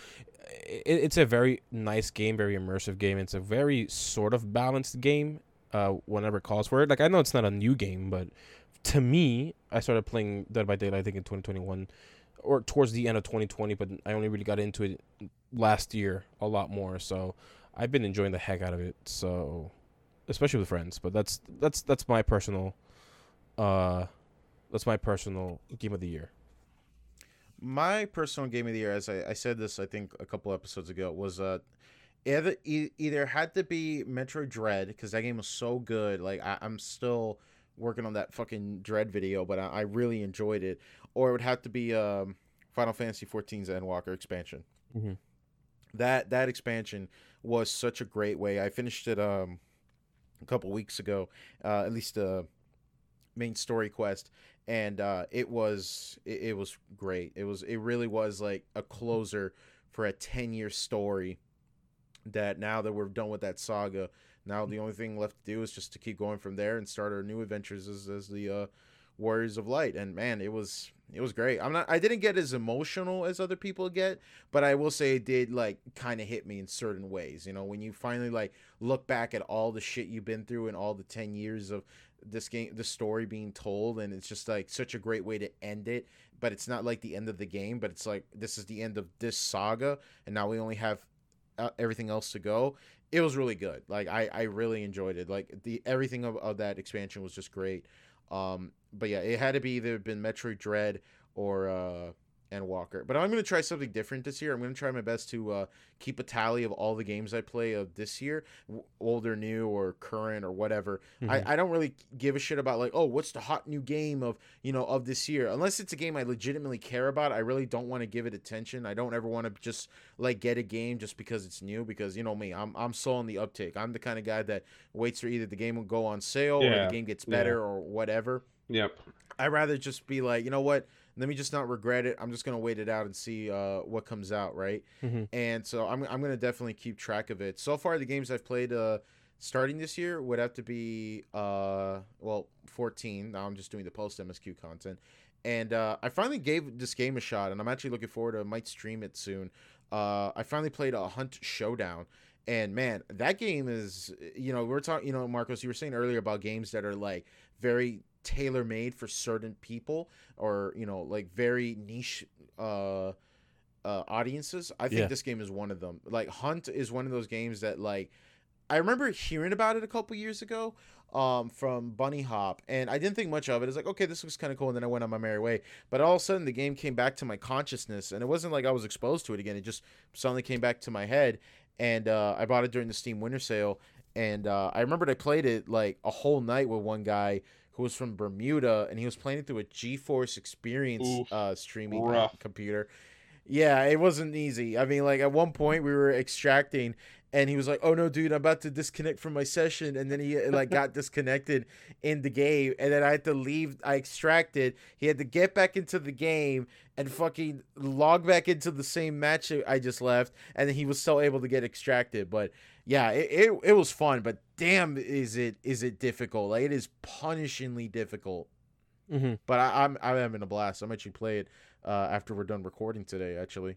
it, it's a very nice game, very immersive game. It's a very sort of balanced game. Uh, whenever it calls for it. Like I know it's not a new game, but to me, I started playing Dead by Daylight I think in 2021 or towards the end of 2020, but I only really got into it last year a lot more. So I've been enjoying the heck out of it. So especially with friends, but that's that's that's my personal uh that's my personal game of the year. My personal game of the year, as I, I said this, I think a couple episodes ago, was uh either either had to be Metroid Dread because that game was so good. Like I, am still working on that fucking Dread video, but I, I really enjoyed it or it would have to be um, Final Fantasy XIV's Endwalker expansion. Mm-hmm. That that expansion was such a great way. I finished it um, a couple weeks ago, uh, at least the main story quest, and uh, it was it, it was great. It was it really was like a closer for a ten year story. That now that we're done with that saga, now the only thing left to do is just to keep going from there and start our new adventures as, as the uh, Warriors of Light. And man, it was it was great. I'm not I didn't get as emotional as other people get, but I will say it did like kind of hit me in certain ways. You know, when you finally like look back at all the shit you've been through and all the 10 years of this game the story being told and it's just like such a great way to end it, but it's not like the end of the game, but it's like this is the end of this saga and now we only have uh, everything else to go. It was really good. Like I I really enjoyed it. Like the everything of, of that expansion was just great. Um, but yeah, it had to be either been Metroid Dread or uh, Endwalker. But I'm going to try something different this year. I'm going to try my best to uh, keep a tally of all the games I play of this year, w- old or new or current or whatever. Mhm. I, I don't really give a shit about like, oh, what's the hot new game of you know of this year? Unless it's a game I legitimately care about, I really don't want to give it attention. I don't ever want to just like get a game just because it's new. Because you know me, I'm I'm so on the uptake. I'm the kind of guy that waits for either the game will go on sale or the game gets yeah. better or whatever. Yep. I'd rather just be like, you know what? Let me just not regret it. I'm just gonna wait it out and see uh, what comes out, right? Mhm. And so I'm I'm gonna definitely keep track of it. So far, the games I've played uh, starting this year would have to be uh, well 14. Now I'm just doing the post MSQ content, and uh, I finally gave this game a shot, and I'm actually looking forward to. I might stream it soon. Uh, I finally played a Hunt Showdown. And man, that game is, you know, we're talking, you know, Marcos, you were saying earlier about games that are like very tailor made for certain people or, you know, like very niche uh, uh, audiences. I think Yeah. this game is one of them. Like, Hunt is one of those games that, like, I remember hearing about it a couple years ago um, from Bunny Hop, and I didn't think much of it. It's like, okay, this looks kind of cool, and then I went on my merry way. But all of a sudden, the game came back to my consciousness, and it wasn't like I was exposed to it again. It just suddenly came back to my head, and uh, I bought it during the Steam Winter Sale. And uh, I remembered I played it like a whole night with one guy who was from Bermuda, and he was playing it through a GeForce Experience Oof, uh, streaming rough. computer. Yeah, it wasn't easy. I mean, like at one point we were extracting, and he was like, "Oh no, dude, I'm about to disconnect from my session," and then he like got [LAUGHS] disconnected in the game, and then I had to leave. I extracted. He had to get back into the game and fucking log back into the same match I just left, and then he was still able to get extracted. But yeah, it, it, it was fun, but damn, is it is it difficult? Like it is punishingly difficult. Mhm. But I, I'm I'm having a blast. I'm actually play it uh, after we're done recording today. Actually,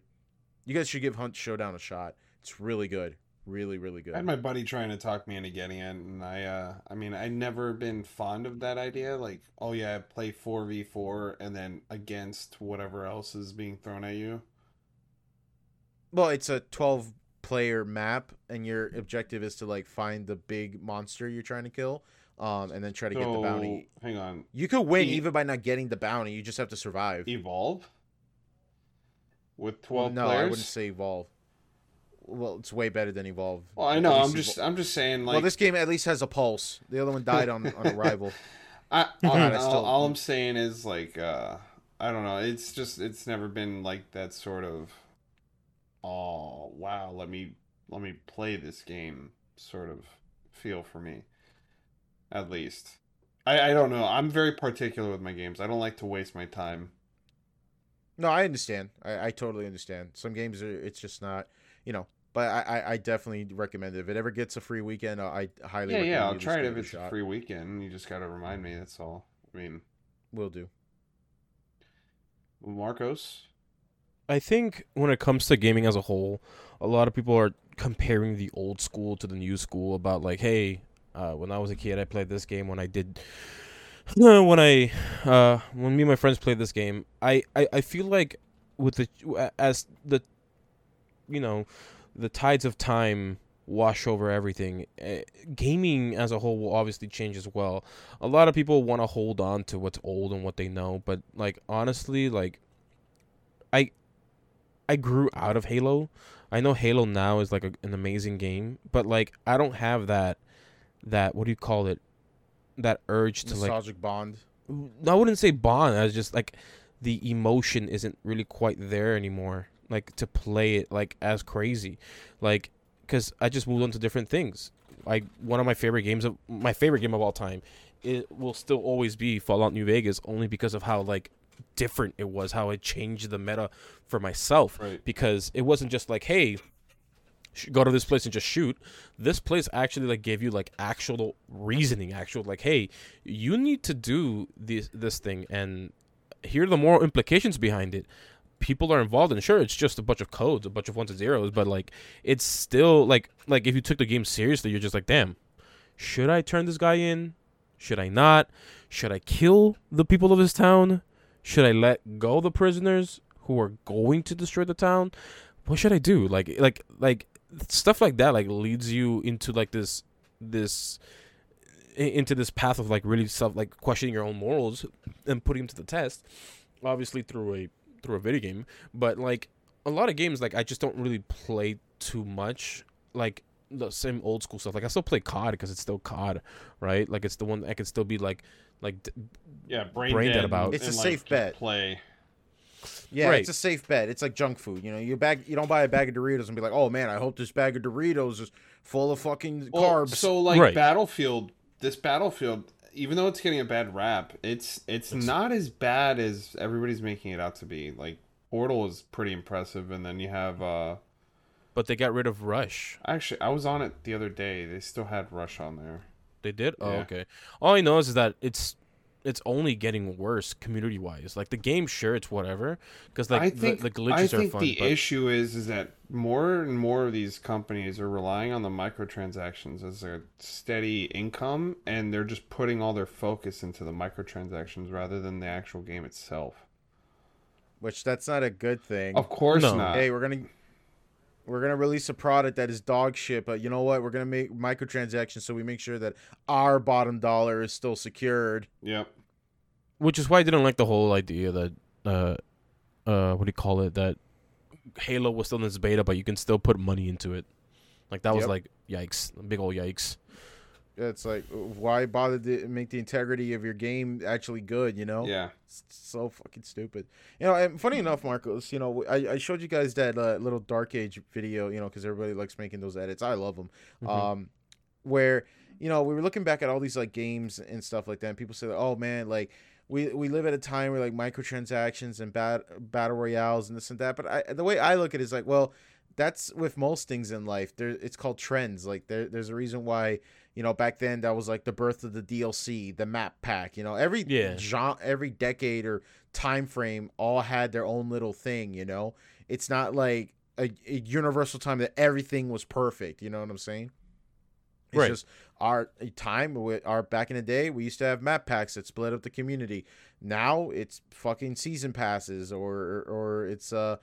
you guys should give Hunt Showdown a shot. It's really good, really really good. I had my buddy trying to talk me into getting it, and I, uh, I mean, I never been fond of that idea. Like, oh yeah, play four v four, and then against whatever else is being thrown at you. well, it's a 12 player map, and your objective is to like find the big monster you're trying to kill, um, and then try to get the bounty. Hang on, You could win E- even by not getting the bounty. You just have to survive. evolve with twelve no, players. I wouldn't say evolve. Well, it's way better than evolve. Well, I know. I'm just, I'm just saying. Like, well, this game at least has a pulse. The other one [LAUGHS] died on on arrival. I, [LAUGHS] all, God, I still- all I'm saying is like, uh, I don't know. It's just, it's never been like that sort of. Oh wow! Let me, let me play this game. Sort of feel for me. At least, I, I don't know. I'm very particular with my games. I don't like to waste my time. No, I understand. I, I totally understand. Some games are it's just not, you know. But I, I, I definitely recommend it. If it ever gets a free weekend, I highly Yeah, recommend yeah. I'll try it if it's shot. a free weekend. You just gotta remind me. That's all. I mean, Will do. Marcos. I think when it comes to gaming as a whole, a lot of people are comparing the old school to the new school about like, hey, uh, when I was a kid, I played this game. When I did, [LAUGHS] when I, uh, when me and my friends played this game, I, I, I feel like with the as the, you know, the tides of time wash over everything. Uh, gaming as a whole will obviously change as well. A lot of people want to hold on to what's old and what they know, but like honestly, like I I grew out of Halo. I know Halo now is like a, an amazing game, but like I don't have that that what do you call it? That urge to like Nostalgic bond. I wouldn't say bond. I was just like the emotion isn't really quite there anymore. Like to play it like as crazy, like because I just moved on to different things. Like one of my favorite games of my favorite game of all time, it will still always be Fallout New Vegas, only because of how like different it was, how it changed the meta for myself. Right. Because it wasn't just like, hey, go to this place and just shoot. This place actually like gave you like actual reasoning, actual like, hey, you need to do this this thing, and here are the moral implications behind it. People are involved, and sure, it's just a bunch of codes, a bunch of ones and zeros, but like, it's still like like if you took the game seriously, you're just like, damn, should I turn this guy in? Should I not? Should I kill the people of this town? Should I let go the prisoners who are going to destroy the town? What should I do? Like like like stuff like that like leads you into like this this into this path of like really self like questioning your own morals and putting them to the test obviously through a through a video game. But like a lot of games, like I just don't really play too much. Like the same old school stuff. Like I still play COD because it's still COD, right? Like it's the one that can still be like like Yeah, brain, Brain dead dead about- It's a and, safe bet. Play. Yeah, Right. it's a safe bet. It's like junk food. You know, you bag you don't buy a bag of Doritos and be like, oh man, I hope this bag of Doritos is full of fucking Well, carbs. So like Right. Battlefield, this Battlefield, even though it's getting a bad rap, it's it's, not as bad as everybody's making it out to be. Like Portal is pretty impressive, and then you have. uh but they got rid of Rush. Actually, I was on it the other day. They still had Rush on there. They did? Oh, Yeah. okay. All I know is that it's it's only getting worse community wise. Like the game, sure, it's whatever because like I think the, the glitches I think are fun. the but issue is is that more and more of these companies are relying on the microtransactions as a steady income, and they're just putting all their focus into the microtransactions rather than the actual game itself. which that's not a good thing. Of course No. not. hey, we're gonna we're gonna release a product that is dog shit, but you know what? We're gonna make microtransactions so we make sure that our bottom dollar is still secured. Yep. which is why I didn't like the whole idea that uh uh what do you call it that Halo was still in its beta, but you can still put money into it. Like that was Yep. like yikes, big old yikes. It's like why bother to make the integrity of your game actually good? You know? Yeah. It's so fucking stupid. You know, and funny enough, Marcos, you know, I, I showed you guys that uh, little Dark Age video, you know, because everybody likes making those edits. I love them. Mhm. Um, where you know we were looking back at all these like games and stuff like that, and people say, "Oh man, like." We, we live at a time where like microtransactions and bat, battle royales and this and that, but I, the way I look at it is like, well, that's with most things in life. There, it's called trends. Like there, there's a reason why you know back then that was like the birth of the DLC, the map pack. You know, every Yeah. genre, every decade or time frame all had their own little thing. You know, it's not like a, a universal time that everything was perfect. You know what I'm saying? It's Right. just our time with our back in the day we used to have map packs that split up the community now it's fucking season passes or or it's uh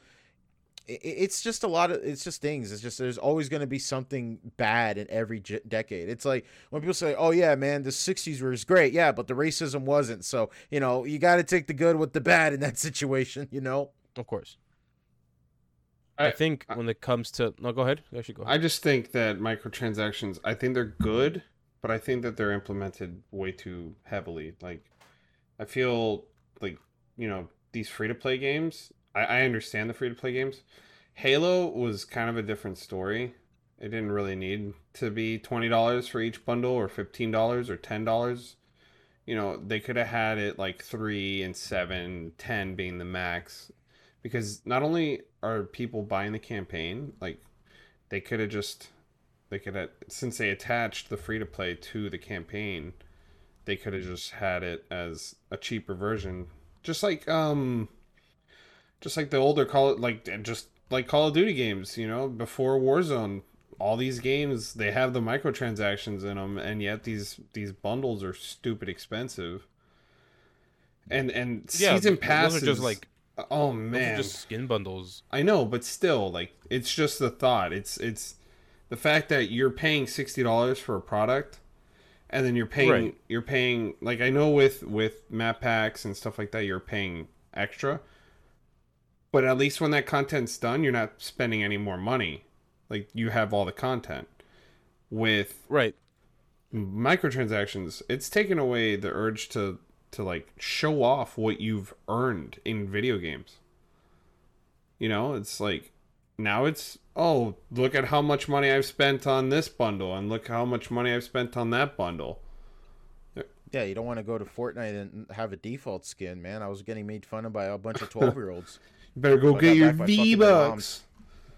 it's just a lot of it's just things it's just there's always going to be something bad in every j- decade it's like when people say oh yeah man the 60s was great yeah but the racism wasn't so you know you got to take the good with the bad in that [LAUGHS] situation you know Of course. I, I- think I- when it comes to no, go ahead. Actually, go ahead. I just think that microtransactions, I think they're good, but I think that they're implemented way too heavily. Like, I feel like, you know, these free to play games, I, I understand the free to play games. Halo was kind of a different story. It didn't really need to be $20 for each bundle or $15 or $10. You know, they could have had it like 3 and 7, 10 being the max. Because not only are people buying the campaign, like they could have just they could have since they attached the free to play to the campaign they could have just had it as a cheaper version just like um just like the older call it like just like call of duty games you know before warzone all these games they have the microtransactions in them and yet these these bundles are stupid expensive and and yeah, season passes just like uh, oh those man just skin bundles. I know, but still, like it's just the thought. It's it's the fact that you're paying sixty dollars for a product, and then you're paying Right. you're paying like I know with with map packs and stuff like that, you're paying extra. But at least when that content's done, you're not spending any more money. Like you have all the content. With Right. microtransactions, it's taken away the urge to to like show off what you've earned in video games. You know, it's like now it's oh, look at how much money I've spent on this bundle and look how much money I've spent on that bundle. yeah you don't want to go to fortnite and have a default skin man i was getting made fun of by a bunch of 12 year olds You [LAUGHS] better go get your back by fucking V their bucks.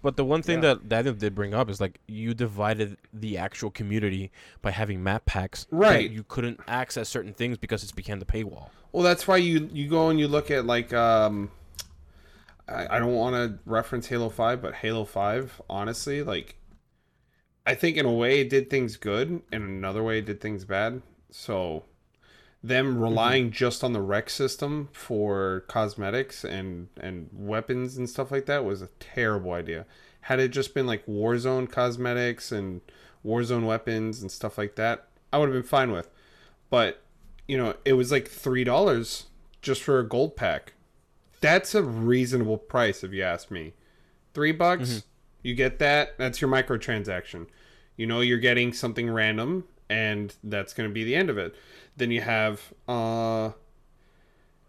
But the one thing Yeah. that Daniel did bring up is like you divided the actual community by having map packs. that Right. You couldn't access certain things because it's became the paywall. Well, that's why you you go and you look at like um, I, I don't want to reference Halo Five, but Halo Five, honestly, like, I think in a way it did things good, in another way it did things bad. So, them relying just on the rec system for cosmetics and and weapons and stuff like that was a terrible idea. Had it just been like Warzone cosmetics and Warzone weapons and stuff like that, I would have been fine with. But you know, it was like three dollars just for a gold pack. that's a reasonable price if you ask me. Three bucks, Mm-hmm. you get that. That's your microtransaction. You know you're getting something random, and that's going to be the end of it. Then you have uh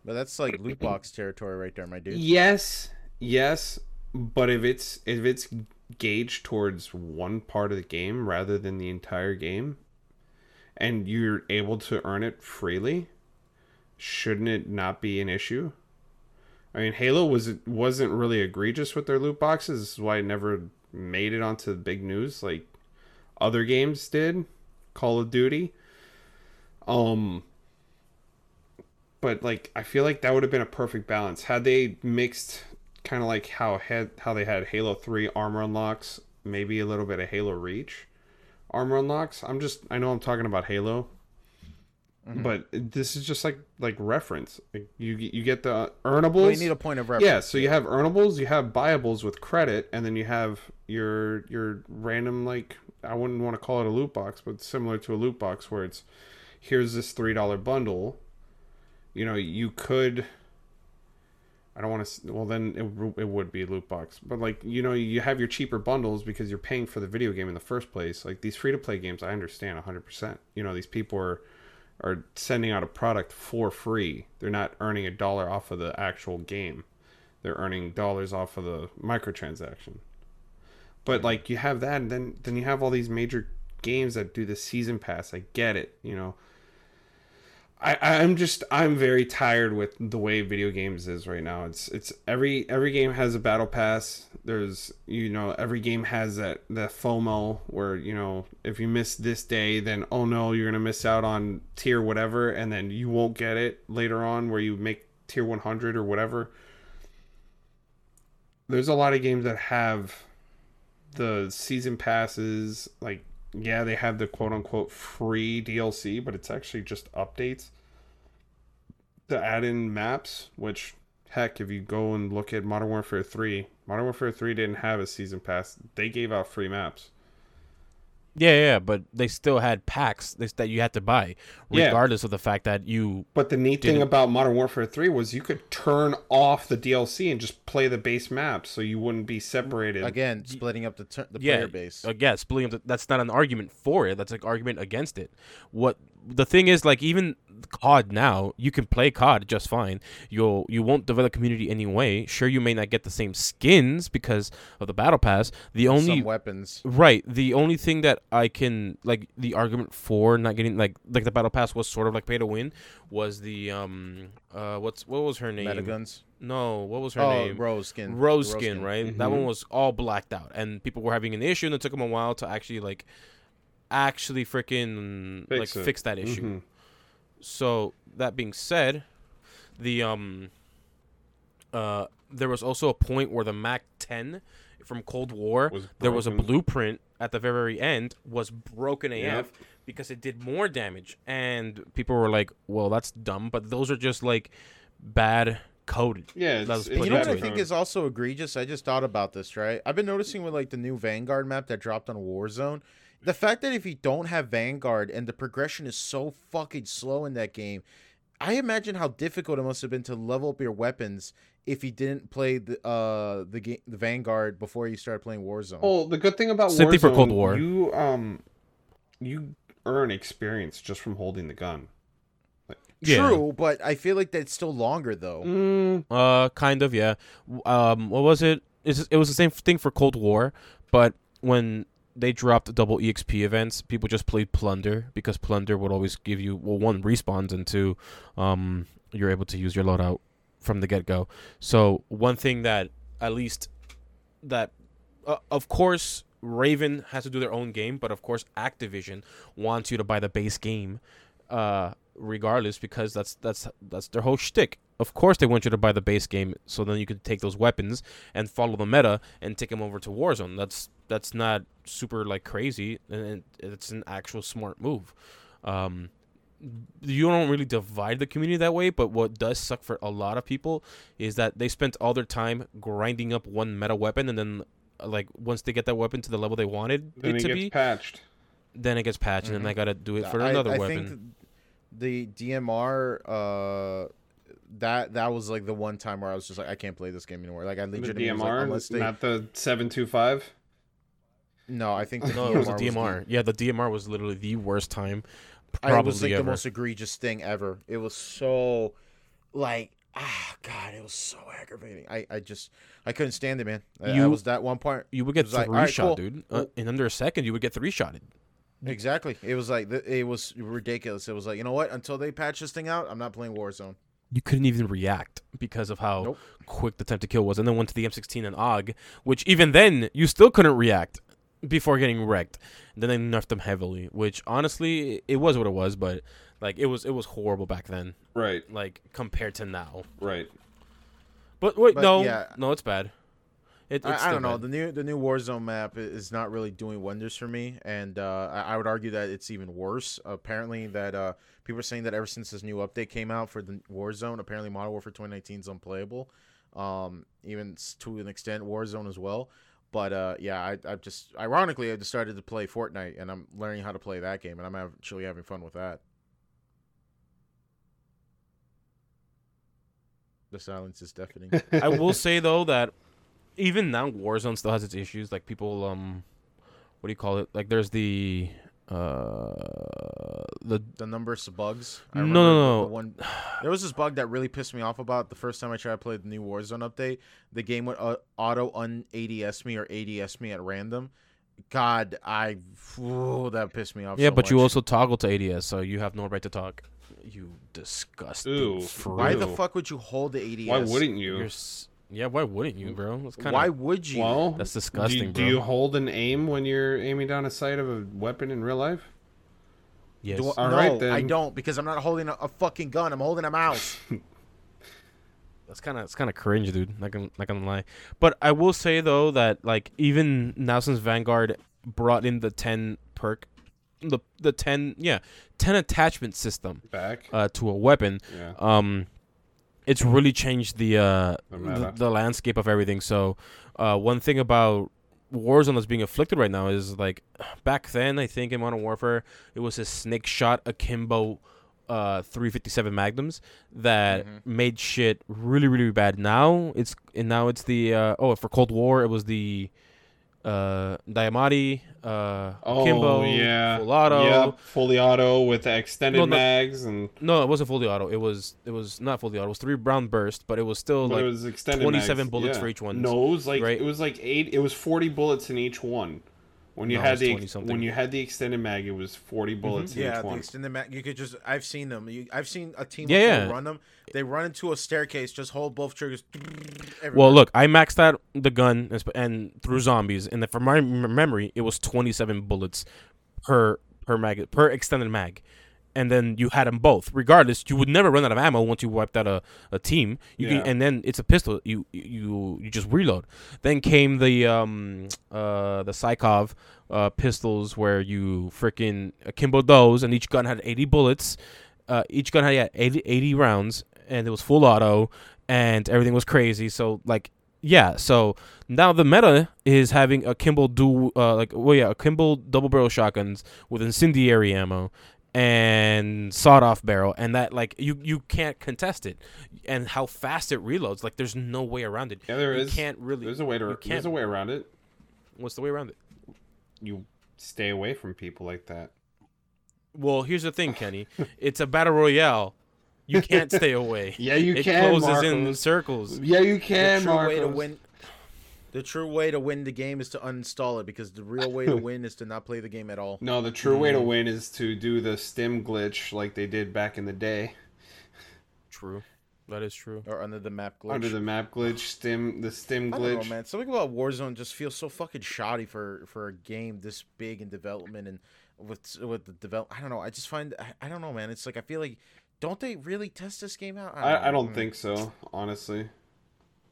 But that's like loot box territory right there, my dude. Yes, yes, but if it's if it's gauged towards one part of the game rather than the entire game, and you're able to earn it freely, shouldn't it not be an issue? I mean, Halo was wasn't really egregious with their loot boxes. This is why it never made it onto the big news like other games did. Call of Duty. Um, but like I feel like that would have been a perfect balance had they mixed kind of like how had how they had Halo 3 armor unlocks, maybe a little bit of Halo Reach armor unlocks. I'm just I know I'm talking about Halo. But this is just like like reference. Like you you get the earnables. Well, you need a point of reference. Yeah, so you have earnables, you have buyables with credit, and then you have your your random like I wouldn't want to call it a loot box, but similar to a loot box where it's here's this three dollar bundle. You know, you could. I don't want to. Well, then it it would be loot box, but like you know, you have your cheaper bundles because you're paying for the video game in the first place. Like these free to play games, I understand 100. percent You know, these people are are sending out a product for free. They're not earning a dollar off of the actual game. They're earning dollars off of the microtransaction. But like you have that and then then you have all these major games that do the season pass. I get it, you know. I, I'm just I'm very tired with the way video games is right now. It's it's every every game has a battle pass. There's you know every game has that that FOMO where you know if you miss this day then oh no you're gonna miss out on tier whatever and then you won't get it later on where you make tier 100 or whatever. There's a lot of games that have the season passes like yeah, they have the quote unquote free DLC, but it's actually just updates to add in maps, which heck, if you go and look at Modern Warfare 3, Modern Warfare 3 didn't have a season pass. They gave out free maps. Yeah, yeah, but they still had packs that you had to buy, Yeah. regardless of the fact that you. But the neat thing Didn't- about Modern Warfare 3 was you could turn off the DLC and just play the base map so you wouldn't be separated. Again, splitting up the ter- the Yeah, player base. uh, yeah, splitting up. The, that's not an argument for it. That's an argument against it. What the thing is, like even COD now, you can play COD just fine. You'll you won't develop community anyway. Sure, you may not get the same skins because of the battle pass. The only Some weapons. Right. The only thing that I can like the argument for not getting like like the battle pass was sort of like pay to win was the um uh what's what was her name? Metaguns. No, what was her Oh, name? Roze skin. Roze The skin, right? That Mhm. one was all blacked out, and people were having an issue, and it took them a while to actually like actually freaking like Fix it. fix that issue. Mhm. So that being said, the um uh there was also a point where the Mac 10 from Cold War Was there was a blueprint at the very, very end was broken AF Yep. because it did more damage and people were like, "Well, that's dumb," but those are just like bad code. Yeah, it's, it's You know what I it. think is also egregious? I just thought about this, right? I've been noticing with like the new Vanguard map that dropped on Warzone, the fact that if you don't have Vanguard and the progression is so fucking slow in that game, I imagine how difficult it must have been to level up your weapons if you didn't play the uh the game the Vanguard before you started playing Warzone. Oh, the good thing about Same thing for Cold War. you um, you earn experience just from holding the gun. Yeah. True, but I feel like that's still longer though. Mm, Uh, kind of, yeah. Um, what was it? It's, it was the same thing for Cold War, but when they dropped double EXP events, people just played Plunder because Plunder would always give you well, one respawns and two, um, you're able to use your loadout from the get go. So one thing that at least that, uh, of course, Raven has to do their own game, but of course, Activision wants you to buy the base game, uh, regardless because that's that's that's their whole shtick. Of course, they want you to buy the base game, so then you can take those weapons and follow the meta and take them over to Warzone. That's that's not super like crazy, and it's an actual smart move. Um, you don't really divide the community that way, but what does suck for a lot of people is that they spent all their time grinding up one meta weapon, and then like once they get that weapon to the level they wanted then it it to gets be, patched. then it gets patched, and Mhm. then I gotta do it for I- another I weapon. Think th- the DMR uh that that was like the one time where I was just like, I can't play this game anymore. Like I The legitimately was like, DMR, unless they not the seven two five. no, I think the No, it was the the- DMR. yeah, the DMR was literally the worst time. I- Probably it was like ever. the most egregious thing ever. It was so like ah god, it was so aggravating. I I just I couldn't stand it, man. I, I You- was that one part. You would get It was like, three alright, shot, cool. dude. Uh, in under a second, you would get three shotted. Exactly. It was like it was ridiculous. It was like you know what? Until they patch this thing out, I'm not playing Warzone. You couldn't even react because of how Nope. quick the time to kill was, and then went to the M16 and AUG, which even then you still couldn't react before getting wrecked. then they nerfed them heavily, which honestly it was what it was, but like it was it was horrible back then, Right, like compared to now. right. But wait, But, no, yeah. no, it's bad. It, I, I don't know. bad. The new the new Warzone map is not really doing wonders for me, and uh, I, I would argue that it's even worse. Apparently, that uh, people are saying that ever since this new update came out for the Warzone, apparently Modern Warfare 2019 is unplayable. Um, even to an extent, Warzone as well. But uh, yeah, I I just ironically I decided to play Fortnite, and I'm learning how to play that game, and I'm actually having fun with that. The silence is deafening. [LAUGHS] I will say though that even now Warzone still has its issues. Like people, um, what do you call it? Like there's the uh the the numbers of bugs. No, no, no. the one, there was this bug that really pissed me off about the first time I tried to play the new Warzone update. The game would uh, auto un ADS me or ADS me at random. God, I ooh, that pissed me off. yeah, so but you also toggle to ADS, so you have no right to talk. You disgusting. Ooh, freak. Why the fuck would you hold the ADS? Why wouldn't you? You're s- yeah, why wouldn't you, bro? That's kind Why would you? well, that's do, disgusting, you- do you hold an aim when you're aiming down a sight of a weapon in real life? yes. Do- All no, right, then. I don't because I'm not holding a, a fucking gun. I'm holding a mouse. [LAUGHS] That's kind of it's kind of cringe, dude. Not gonna not gonna lie. But I will say though that like even now since Vanguard brought in the ten perk, the the ten yeah ten attachment system Back. uh, to a weapon, yeah. um, it's really changed the uh The the, landscape of everything. So, uh, one thing about Warzone that's being afflicted right now is like [SIGHS] back then I think in Modern Warfare it was a snake shot akimbo uh 357 magnums that Mhm. made shit really really bad now it's and now it's the uh oh for cold war it was the uh Diamatti uh Oh akimbo yeah. full auto Yep, fully auto with the extended No, no. mags and no it wasn't fully auto it was it was not fully auto it was three round burst but it was still but like it was extended 27 mags, bullets yeah. for each one, No, it was like right? it was like eight. It was forty bullets in each one. When you No, had the something. when you had the extended mag, it was forty mm-hmm. bullets in yeah, each the extended mag. You could just. I've seen them. You, I've seen a team. Yeah, yeah. Run them. They run into a staircase. Just hold both triggers. [TSK] Well, look, I maxed out the gun and, and through zombies, and then from my memory, it was 27 bullets per per mag per extended mag, and then you had them both. Regardless, you would never run out of ammo once you wiped out a, a team. You Yeah. can, and then it's a pistol. You you you just reload. Then came the um uh the Sykov uh pistols where you freaking akimbo those, and each gun had 80 bullets. Uh, each gun had yeah, 80, 80 rounds, and it was full auto, and everything was crazy. So like yeah, so now the meta is having akimbo dual, uh, like well, yeah, akimbo double barrel shotguns with incendiary ammo and sawed off barrel, and that like you you can't contest it, and how fast it reloads. Like there's no way around it. Yeah, there you is. can't really. There's a way to. There's a way around it. What's the way around it? You stay away from people like that. Well, here's the thing, Kenny. [LAUGHS] it's a battle royale. You can't stay away. [LAUGHS] Yeah, you it can. closes in Marcos. circles. Yeah, you the can. true way to win. The true way to win the game is to uninstall it because the real way to [LAUGHS] win is to not play the game at all. No, the true way to Mm. win is to do the stim glitch like they did back in the day. True, that is true. Or under the map glitch. Under the map glitch, stim the stim I don't know, glitch. man. Something about Warzone just feels so fucking shoddy for for a game this big in development and with with the develop. I don't know. I just find I, I don't know, man. It's like I feel like don't they really test this game out? I, I don't Mm. think so, honestly.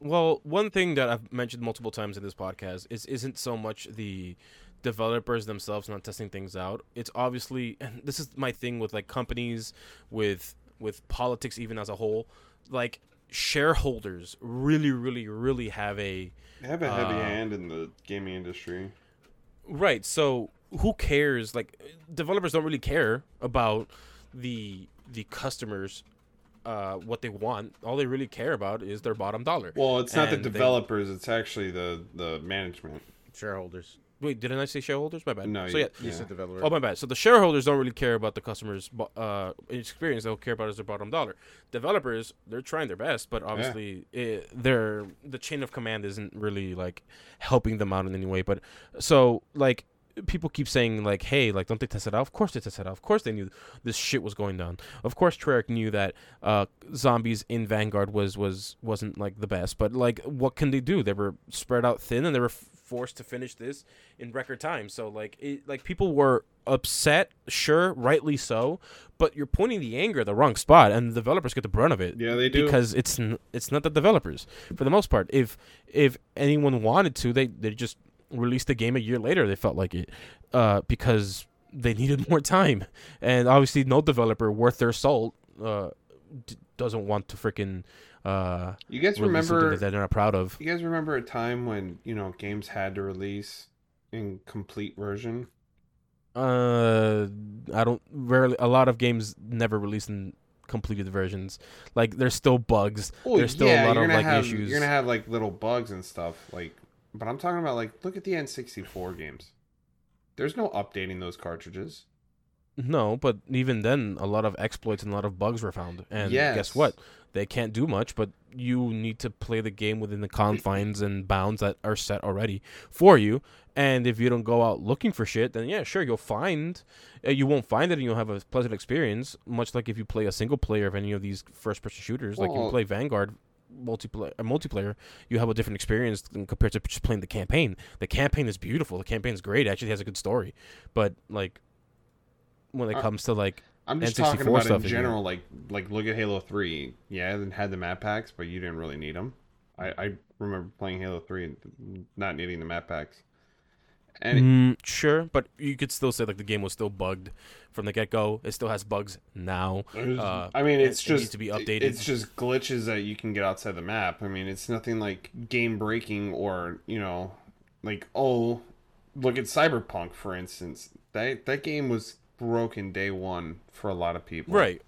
Well, one thing that I've mentioned multiple times in this podcast is isn't so much the developers themselves not testing things out. It's obviously and this is my thing with like companies with with politics even as a whole, like shareholders really really really have a They have a heavy Uh, hand in the gaming industry. Right. So who cares? Like developers don't really care about the the customers uh, what they want. All they really care about is their bottom dollar. Well, it's not the And they- developers; it's actually the the management. Shareholders. Wait, didn't I say shareholders? My bad. No, so yeah. You Yeah. said developer. Oh my bad. So the shareholders don't really care about the customers' uh, experience. They'll care about is their bottom dollar. Developers, they're trying their best, but obviously, it, they're the chain of command isn't really like helping them out in any way. But so like people keep saying like, hey, like don't they test it out? Of course they tested it out. Of course they knew this shit was going down. Of course Treyarch knew that uh, zombies in Vanguard was was wasn't like the best. But like, what can they do? They were spread out thin, and they were f- forced to finish this in record time. So like, it, like people were upset, sure, rightly so. But you're pointing the anger at the wrong spot, and the developers get the brunt of it Yeah, they do. because it's n- it's not the developers for the most part. If if anyone wanted to, they they just released the game a year later. They felt like it uh, because they needed [LAUGHS] more time, and obviously no developer worth their salt uh, d- doesn't want to freaking uh, you guys remember? that they're not proud of. You guys remember a time when you know games had to release in complete version? Uh, I don't rarely. A lot of games never release in completed versions. Like there's still bugs. Oh, There's still a lot of, like, have, issues. You're gonna have like little bugs and stuff. Like, but I'm talking about like look at the N64 games. There's no updating those cartridges. No, but even then, a lot of exploits and a lot of bugs were found. And Yes. guess what? They can't do much, but you need to play the game within the confines and bounds that are set already for you. And if you don't go out looking for shit, then yeah, sure, you'll find. Uh, you won't find it, and you'll have a pleasant experience. Much like if you play a single player of any of these first-person shooters, like you play Vanguard multiplayer, a multiplayer, you have a different experience compared to just playing the campaign. The campaign is beautiful. The campaign is great. It actually has a good story, but like when it Uh, comes to like I'm just N64 talking about stuff in general. Like, like look at Halo Three. Yeah, it had the map packs, but you didn't really need them. I, I remember playing Halo Three and not needing the map packs. And it- Mm, sure, but you could still say like the game was still bugged from the get go. It still has bugs now. Uh, I mean, it- it's it needs just to be updated. It's just glitches that you can get outside the map. I mean, it's nothing like game breaking or you know, like oh, look at Cyberpunk for instance. That that game was broken day one for a lot of people. Right.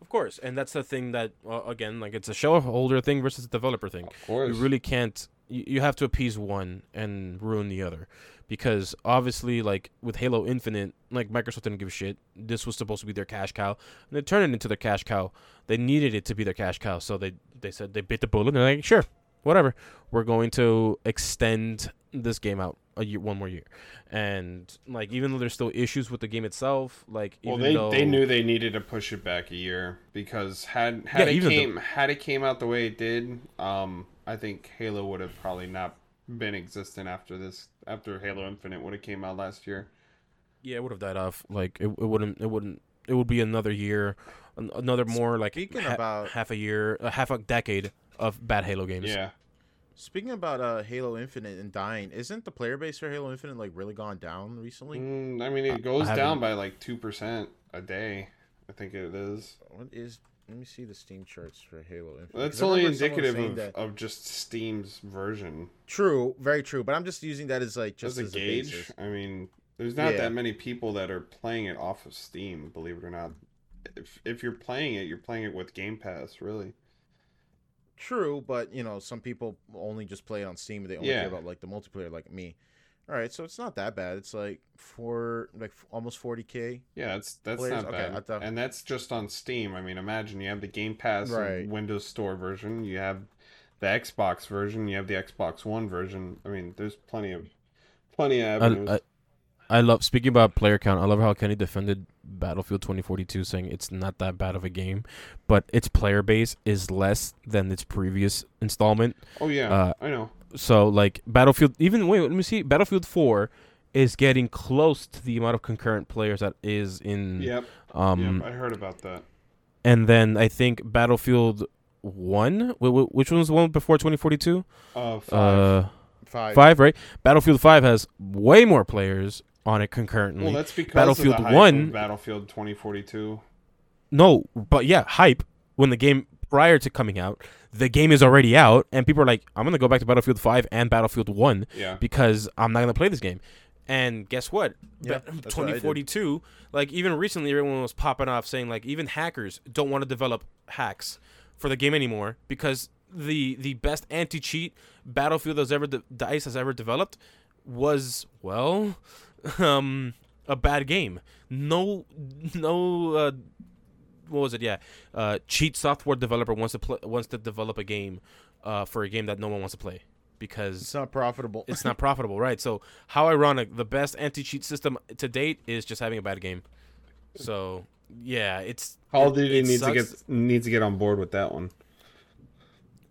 Of course, and that's the thing that uh, again, like it's a shareholder thing versus a developer thing. Of course. You really can't. You, you have to appease one and ruin the other, because obviously, like with Halo Infinite, like Microsoft didn't give a shit. This was supposed to be their cash cow, and they turned it into their cash cow. They needed it to be their cash cow, so they they said they bit the bullet. and They're like, sure, whatever. We're going to extend this game out a year, one more year, and like even though there's still issues with the game itself, like Well, even they, though they knew they needed to push it back a year because had had Yeah, it even though- came had it came out the way it did, um, I think Halo would have probably not been existent after this. After Halo Infinite would have came out last year. Yeah, it would have died off. Like it, it wouldn't. It wouldn't. It would be another year, another more like Speaking ha- about- half a year, a half a decade of bad Halo games. Yeah, Speaking about uh, Halo Infinite and dying, isn't the player base for Halo Infinite like really gone down recently? Mm, I mean it I goes down haven't- by like two percent a day. I think it is. What is? Let me see the Steam charts for Halo Infinite. That's only indicative of, that- of just Steam's version. True, very true. But I'm just using that as like just As a as gauge. I mean, there's not Yeah. that many people that are playing it off of Steam. Believe it or not, if if you're playing it, you're playing it with Game Pass, really. True, but you know, some people only just play it on Steam. They only Yeah. care about like the multiplayer, like me. All right, so it's not that bad. It's like four, like f- almost forty k. Yeah, that's that's Players- not okay, bad, I thought- and that's just on Steam. I mean, imagine you have the Game Pass and Right. Windows Store version, you have the Xbox version, you have the Xbox One version. I mean, there's plenty of plenty of avenues. I, I, I love speaking about player count. I love how Kenny defended Battlefield 2042, saying it's not that bad of a game, but its player base is less than its previous installment. oh yeah, uh, I know. So like Battlefield, even wait, let me see. Battlefield 4 is getting close to the amount of concurrent players that is in. Yep, Um, yep, I heard about that. and then I think Battlefield One, wh- wh- which one was the one before 2042? Uh, five. Uh, Five. five, right? Battlefield Five has way more players on it concurrently. well, that's because Battlefield of the hype 1 of Battlefield 2042. no, but yeah, hype when the game prior to coming out, the game is already out, and people are like, "I'm gonna go back to Battlefield Five and Battlefield One Yeah, because I'm not gonna play this game." And guess what? Yeah, Ba- what 2042, like even recently, everyone was popping off saying like even hackers don't want to develop hacks for the game anymore because the the best anti cheat Battlefield has ever de- Dice has ever developed was well, [LAUGHS] um, a bad game. No, no. Uh, what was it? Yeah, uh, cheat software developer wants to pl- wants to develop a game uh, for a game that no one wants to play because It's not profitable. it's [LAUGHS] not profitable, right? So how ironic. The best anti-cheat system to date is just having a bad game. So yeah, it's Call of Duty needs to get needs to get on board with that one.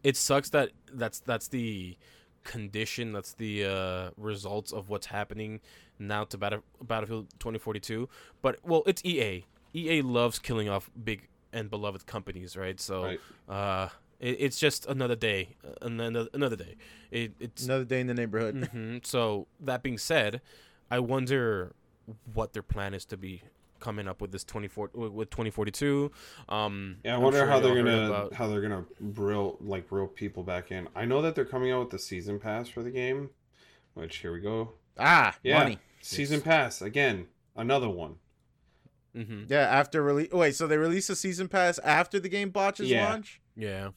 it sucks that that's that's the condition that's the uh results of what's happening now to Battle, battlefield 2042 but well it's ea ea loves killing off big and beloved companies right so Right. uh it, it's just another day uh, another another day it, it's Another day in the neighborhood. [LAUGHS] hmm So that being said, I wonder what their plan is to be coming up with this 24 with 2042. Um, Yeah, I wonder sure how they're y'all heard gonna about- how they're gonna reel like reel people back in. I know that they're coming out with the season pass for the game, which here we go. Ah, Yeah, money. season Yes. pass again, another one. Mhm. Yeah, after release. Wait, so they release a season pass after the game botches Yeah. launch? Yeah.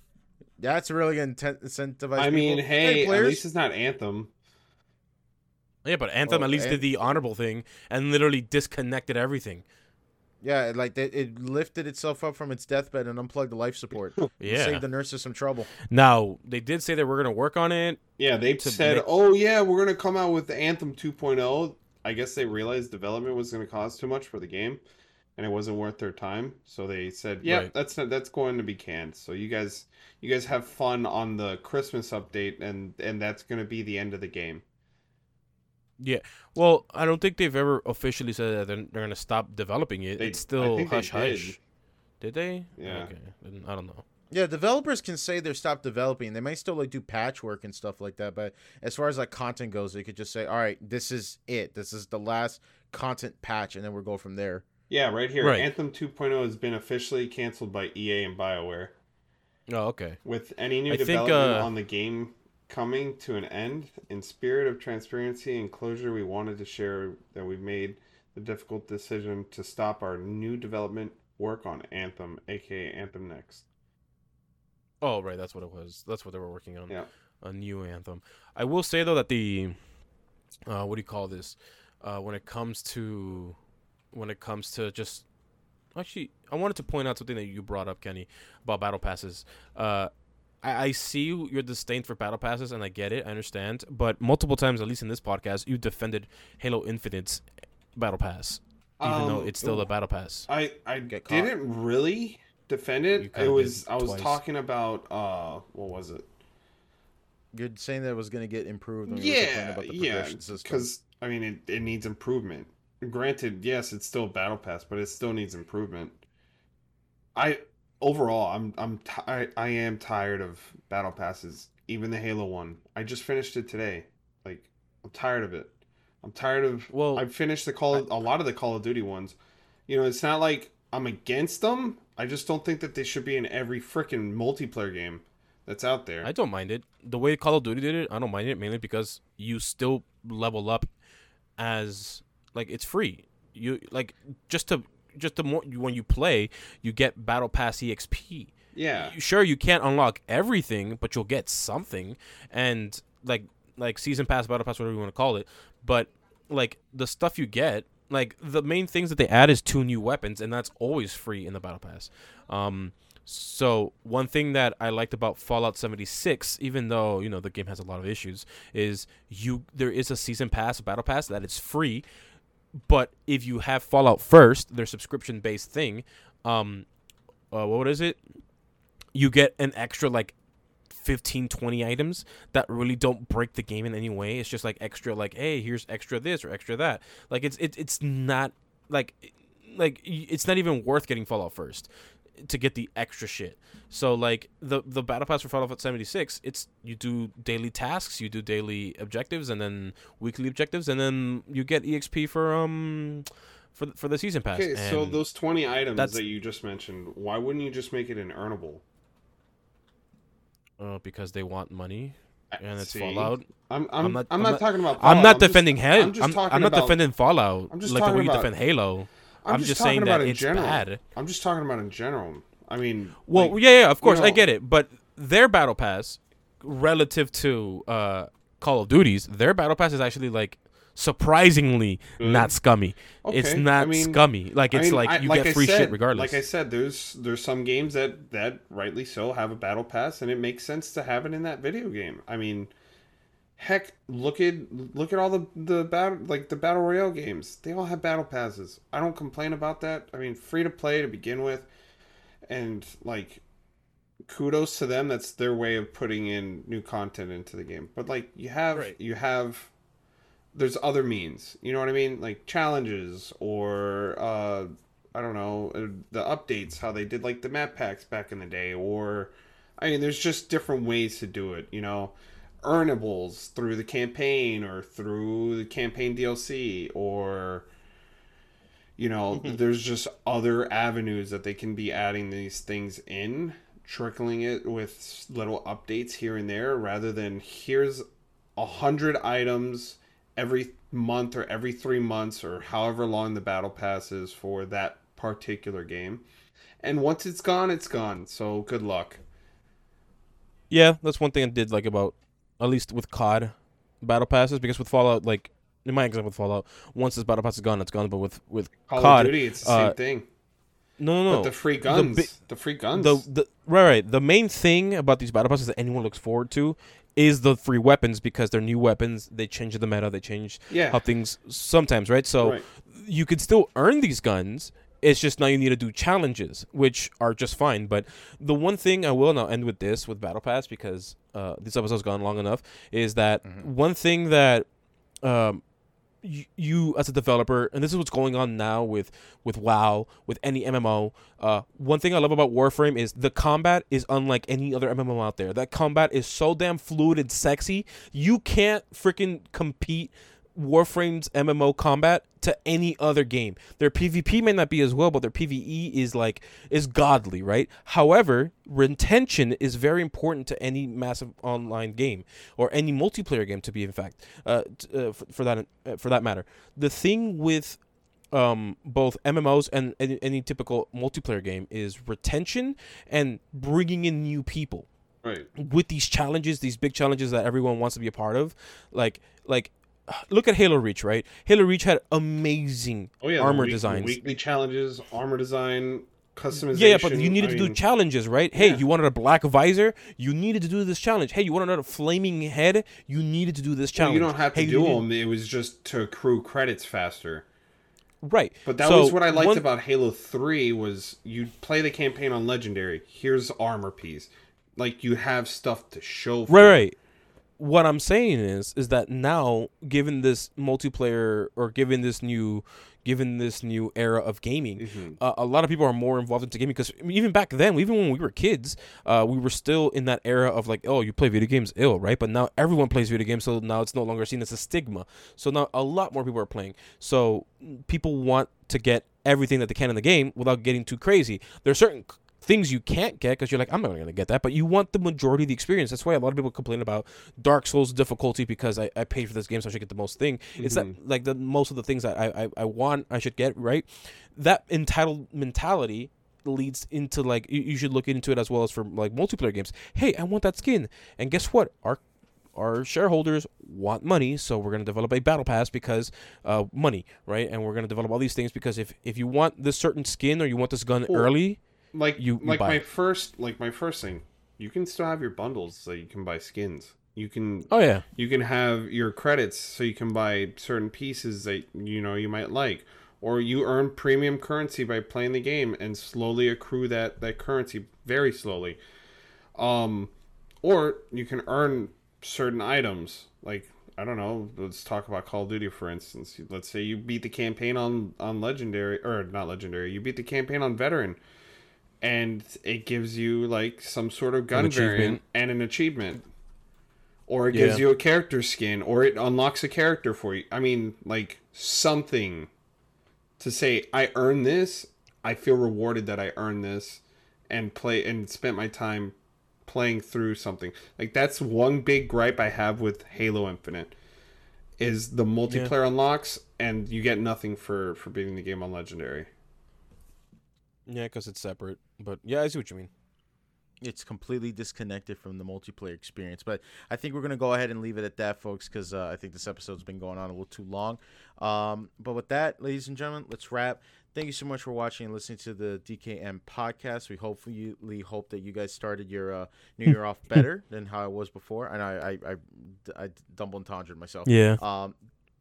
That's really gonna incentivize. I mean, people. hey, at least it's not Anthem. Yeah, but Anthem Well, at least An- did the honorable thing and literally disconnected everything. yeah, like it, it lifted itself up from its deathbed and unplugged the life support. [LAUGHS] Yeah. saved the nurses some trouble. Now they did say that we're gonna work on it. Yeah, they To said, make- "Oh yeah, we're gonna come out with the Anthem 2.0." I guess they realized development was gonna cost too much for the game, and it wasn't worth their time. So they said, "Yeah, Right. that's not, that's going to be canned." So you guys, you guys have fun on the Christmas update, and and that's gonna be the end of the game. Yeah, well, I don't think they've ever officially said that they're, they're gonna stop developing it. They- it's still think hush did. hush. Did they? Yeah. Okay. I don't know. Yeah, developers can say they're stopped developing. They might still like do patchwork and stuff like that, but as far as like content goes, they could just say, "All right, this is it. This is the last content patch," and then we'll go from there. Yeah, right here, Right. Anthem 2.0 has been officially canceled by EA and BioWare. Oh, okay. With any new I think, development uh, on the game coming to an end, in spirit of transparency and closure, we wanted to share that we made the difficult decision to stop our new development work on Anthem, aka Anthem Next. Oh, right. That's what it was. That's what they were working on. Yeah. A new anthem. I will say though that the, uh, what do you call this? Uh, when it comes to, when it comes to just, actually, I wanted to point out something that you brought up, Kenny, about battle passes. Uh, I, I see your disdain for battle passes, and I get it. I understand. But multiple times, at least in this podcast, you defended Halo Infinite's battle pass, even though Um, it's still a battle pass. I I Get didn't really defend it. It was I was twice. talking about uh what was it? You're saying that it was going to get improved. When you were complaining Yeah, about the yeah. Because I mean, it, it needs improvement. Granted, yes, it's still battle pass, but it still needs improvement. I overall, I'm I'm ti- I, I am tired of battle passes. Even the Halo one, I just finished it today. Like, I'm tired of it. I'm tired of. Well, I finished the call a lot of the Call of Duty ones. You know, it's not like I'm against them. I just don't think that they should be in every freaking multiplayer game that's out there. I don't mind it. The way Call of Duty did it, I don't mind it mainly because you still level up as like it's free. You like just to just the more when you play, you get Battle Pass EXP. yeah, Sure, you can't unlock everything, but you'll get something. And like like season pass, battle pass, whatever you want to call it. But like the stuff you get, like the main things that they add is two new weapons, and that's always free in the battle pass. Um, so one thing that I liked about Fallout 76, even though you know the game has a lot of issues, is you there is a season pass, a battle pass that is free, but if you have Fallout first, their subscription based thing, um, uh, what is it? You get an extra like 15 20 items that really don't break the game in any way. It's just like extra like hey here's extra this or extra that. Like it's it, it's not like like it's not even worth getting fallout first to get the extra shit so like the the battle pass for fallout 76 it's you do daily tasks you do daily objectives and then weekly objectives and then you get exp for um for the, for the season pass Okay, so those 20 items that's- that you just mentioned, why wouldn't you just make it an earnable? uh, because they want money and it's See? Fallout. I'm, I'm, I'm not, I'm I'm not not- talking about. I'm Fallout. not just- defending Halo. I'm just I'm, talking I'm not about- defending Fallout. I'm just like the way you about- defend Halo. I'm, I'm just, just talking saying about that in it's general. bad. I'm just talking about in general. I mean, Well, like, yeah, yeah, of course, I know- get it, but their battle pass, relative to uh, Call of Duty's, their battle pass is actually like surprisingly Good. not scummy. Okay. it's not I mean- scummy. Like I it's mean, like I- you like get I free said- shit regardless. Like I said, there's there's some games that that rightly so have a battle pass, and it makes sense to have it in that video game. I mean, heck, look at look at all the the battle like the battle royale games. They all have battle passes. I don't complain about that. I mean, free to play to begin with, and like kudos to them. That's their way of putting in new content into the game. But like you have Right. you have there's other means. You know what I mean? Like challenges or uh I don't know, uh, the updates how they did like the map packs back in the day or I mean there's just different ways to do it, you know. Earnables through the campaign or through the campaign DLC or you know, [LAUGHS] there's just other avenues that they can be adding these things in, trickling it with little updates here and there rather than here's a hundred items every month or every three months or however long the battle pass is for that particular game. And once it's gone, it's gone. So good luck. yeah, that's one thing I did like about at least with COD battle passes because with Fallout, like in my example with Fallout, once this battle pass is gone, it's gone. But with with Call COD, of Duty, it's the uh, same thing. no, no, no, But the free guns, bi- the, free guns. the the right right the main thing about these battle passes that anyone looks forward to is the free weapons because they're new weapons they change the meta they change yeah, how things sometimes right so Right. you could still earn these guns it's just now you need to do challenges which are just fine but the one thing i will now end with this with battle pass because uh, this episode's gone long enough is that one thing that um, you, you as a developer, and this is what's going on now with with WoW, with any MMO. Uh, one thing I love about Warframe is the combat is unlike any other MMO out there. That combat is so damn fluid and sexy. You can't freaking compete Warframe's MMO combat to any other game. Their PvP may not be as well, but their PvE is like is godly, right? However, retention is very important to any massive online game or any multiplayer game to be in fact uh, t- uh, for, for that uh, for that matter. The thing with um, both MMOs and any, any typical multiplayer game is retention and bringing in new people right. with these challenges, these big challenges that everyone wants to be a part of. Like like look at Halo Reach, right? Halo Reach had amazing Oh yeah, armor week- designs. weekly challenges, armor design, customization. Yeah, yeah, but you needed I to do challenges, right? Hey, yeah. you wanted a black visor, you needed to do this challenge. Hey, you wanted a flaming head, you needed to do this well, challenge. you don't have to hey, do them. It was just to accrue credits faster. right? But that So, was what I liked one- about Halo Three was you play the campaign on Legendary. Here's armor piece. Like you have stuff to show. For Right, right. What I'm saying is, is that now, given this multiplayer or given this new, given this new era of gaming, Mm-hmm. uh, a lot of people are more involved into gaming because even back then, even when we were kids, uh, we were still in that era of like, oh, you play video games, ill, right? But now everyone plays video games, so now it's no longer seen as a stigma. So now a lot more people are playing. So people want to get everything that they can in the game without getting too crazy. There are certain things you can't get because you're like, I'm not going to get that, but you want the majority of the experience. That's why a lot of people complain about Dark Souls difficulty because I, I paid for this game, so I should get the most thing. It's that like the most of the things that I, I, I want, I should get, right? That entitled mentality leads into like you, you should look into it as well as for like multiplayer games. Hey, I want that skin, and guess what? Our our shareholders want money, so we're going to develop a battle pass because uh, money, right? And we're going to develop all these things because if if you want this certain skin or you want this gun Cool. early, Like You- you like my it. first like my first thing. You can still have your bundles so you can buy skins. You can oh yeah, you can have your credits so you can buy certain pieces that you know you might like or you earn premium currency by playing the game and slowly accrue that that currency very slowly um or you can earn certain items like i don't know let's talk about call of duty for instance let's say you beat the campaign on on legendary or not legendary you beat the campaign on veteran and it gives you like some sort of gun variant and an achievement or it gives Yeah. you a character skin or it unlocks a character for you i mean like something to say i earned this i feel rewarded that i earned this and play and spent my time playing through something. Like that's one big gripe I have with Halo Infinite is the multiplayer unlocks and you get nothing for for beating the game on legendary. Yeah, because it's separate. But yeah, I see what you mean. it's completely disconnected from the multiplayer experience. But I think we're gonna go ahead and leave it at that, folks, because uh, I think this episode's been going on a little too long. Um, but with that, ladies and gentlemen, let's wrap. Thank you so much for watching and listening to the DKM podcast. We hopefully hope that you guys started your uh, New Year off [LAUGHS] better than how it was before. And I I, I, I double entendre myself. Yeah. Um,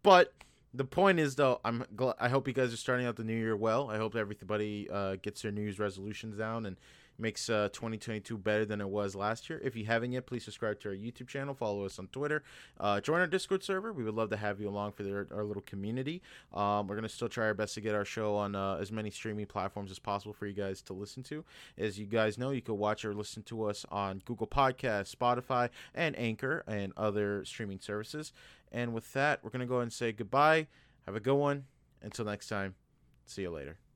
but the point is though, I'm gl- I hope you guys are starting out the new year well. I hope everybody uh, gets their New Year's resolutions down and makes uh, 2022 better than it was last year. If you haven't yet, please subscribe to our YouTube channel, follow us on Twitter, uh, join our Discord server. We would love to have you along for their, our little community. Um, we're gonna still try our best to get our show on uh, as many streaming platforms as possible for you guys to listen to. As you guys know, you can watch or listen to us on Google Podcasts, Spotify, and Anchor, and other streaming services. And with that, we're gonna go ahead and say goodbye. Have a good one. Until next time, see you later.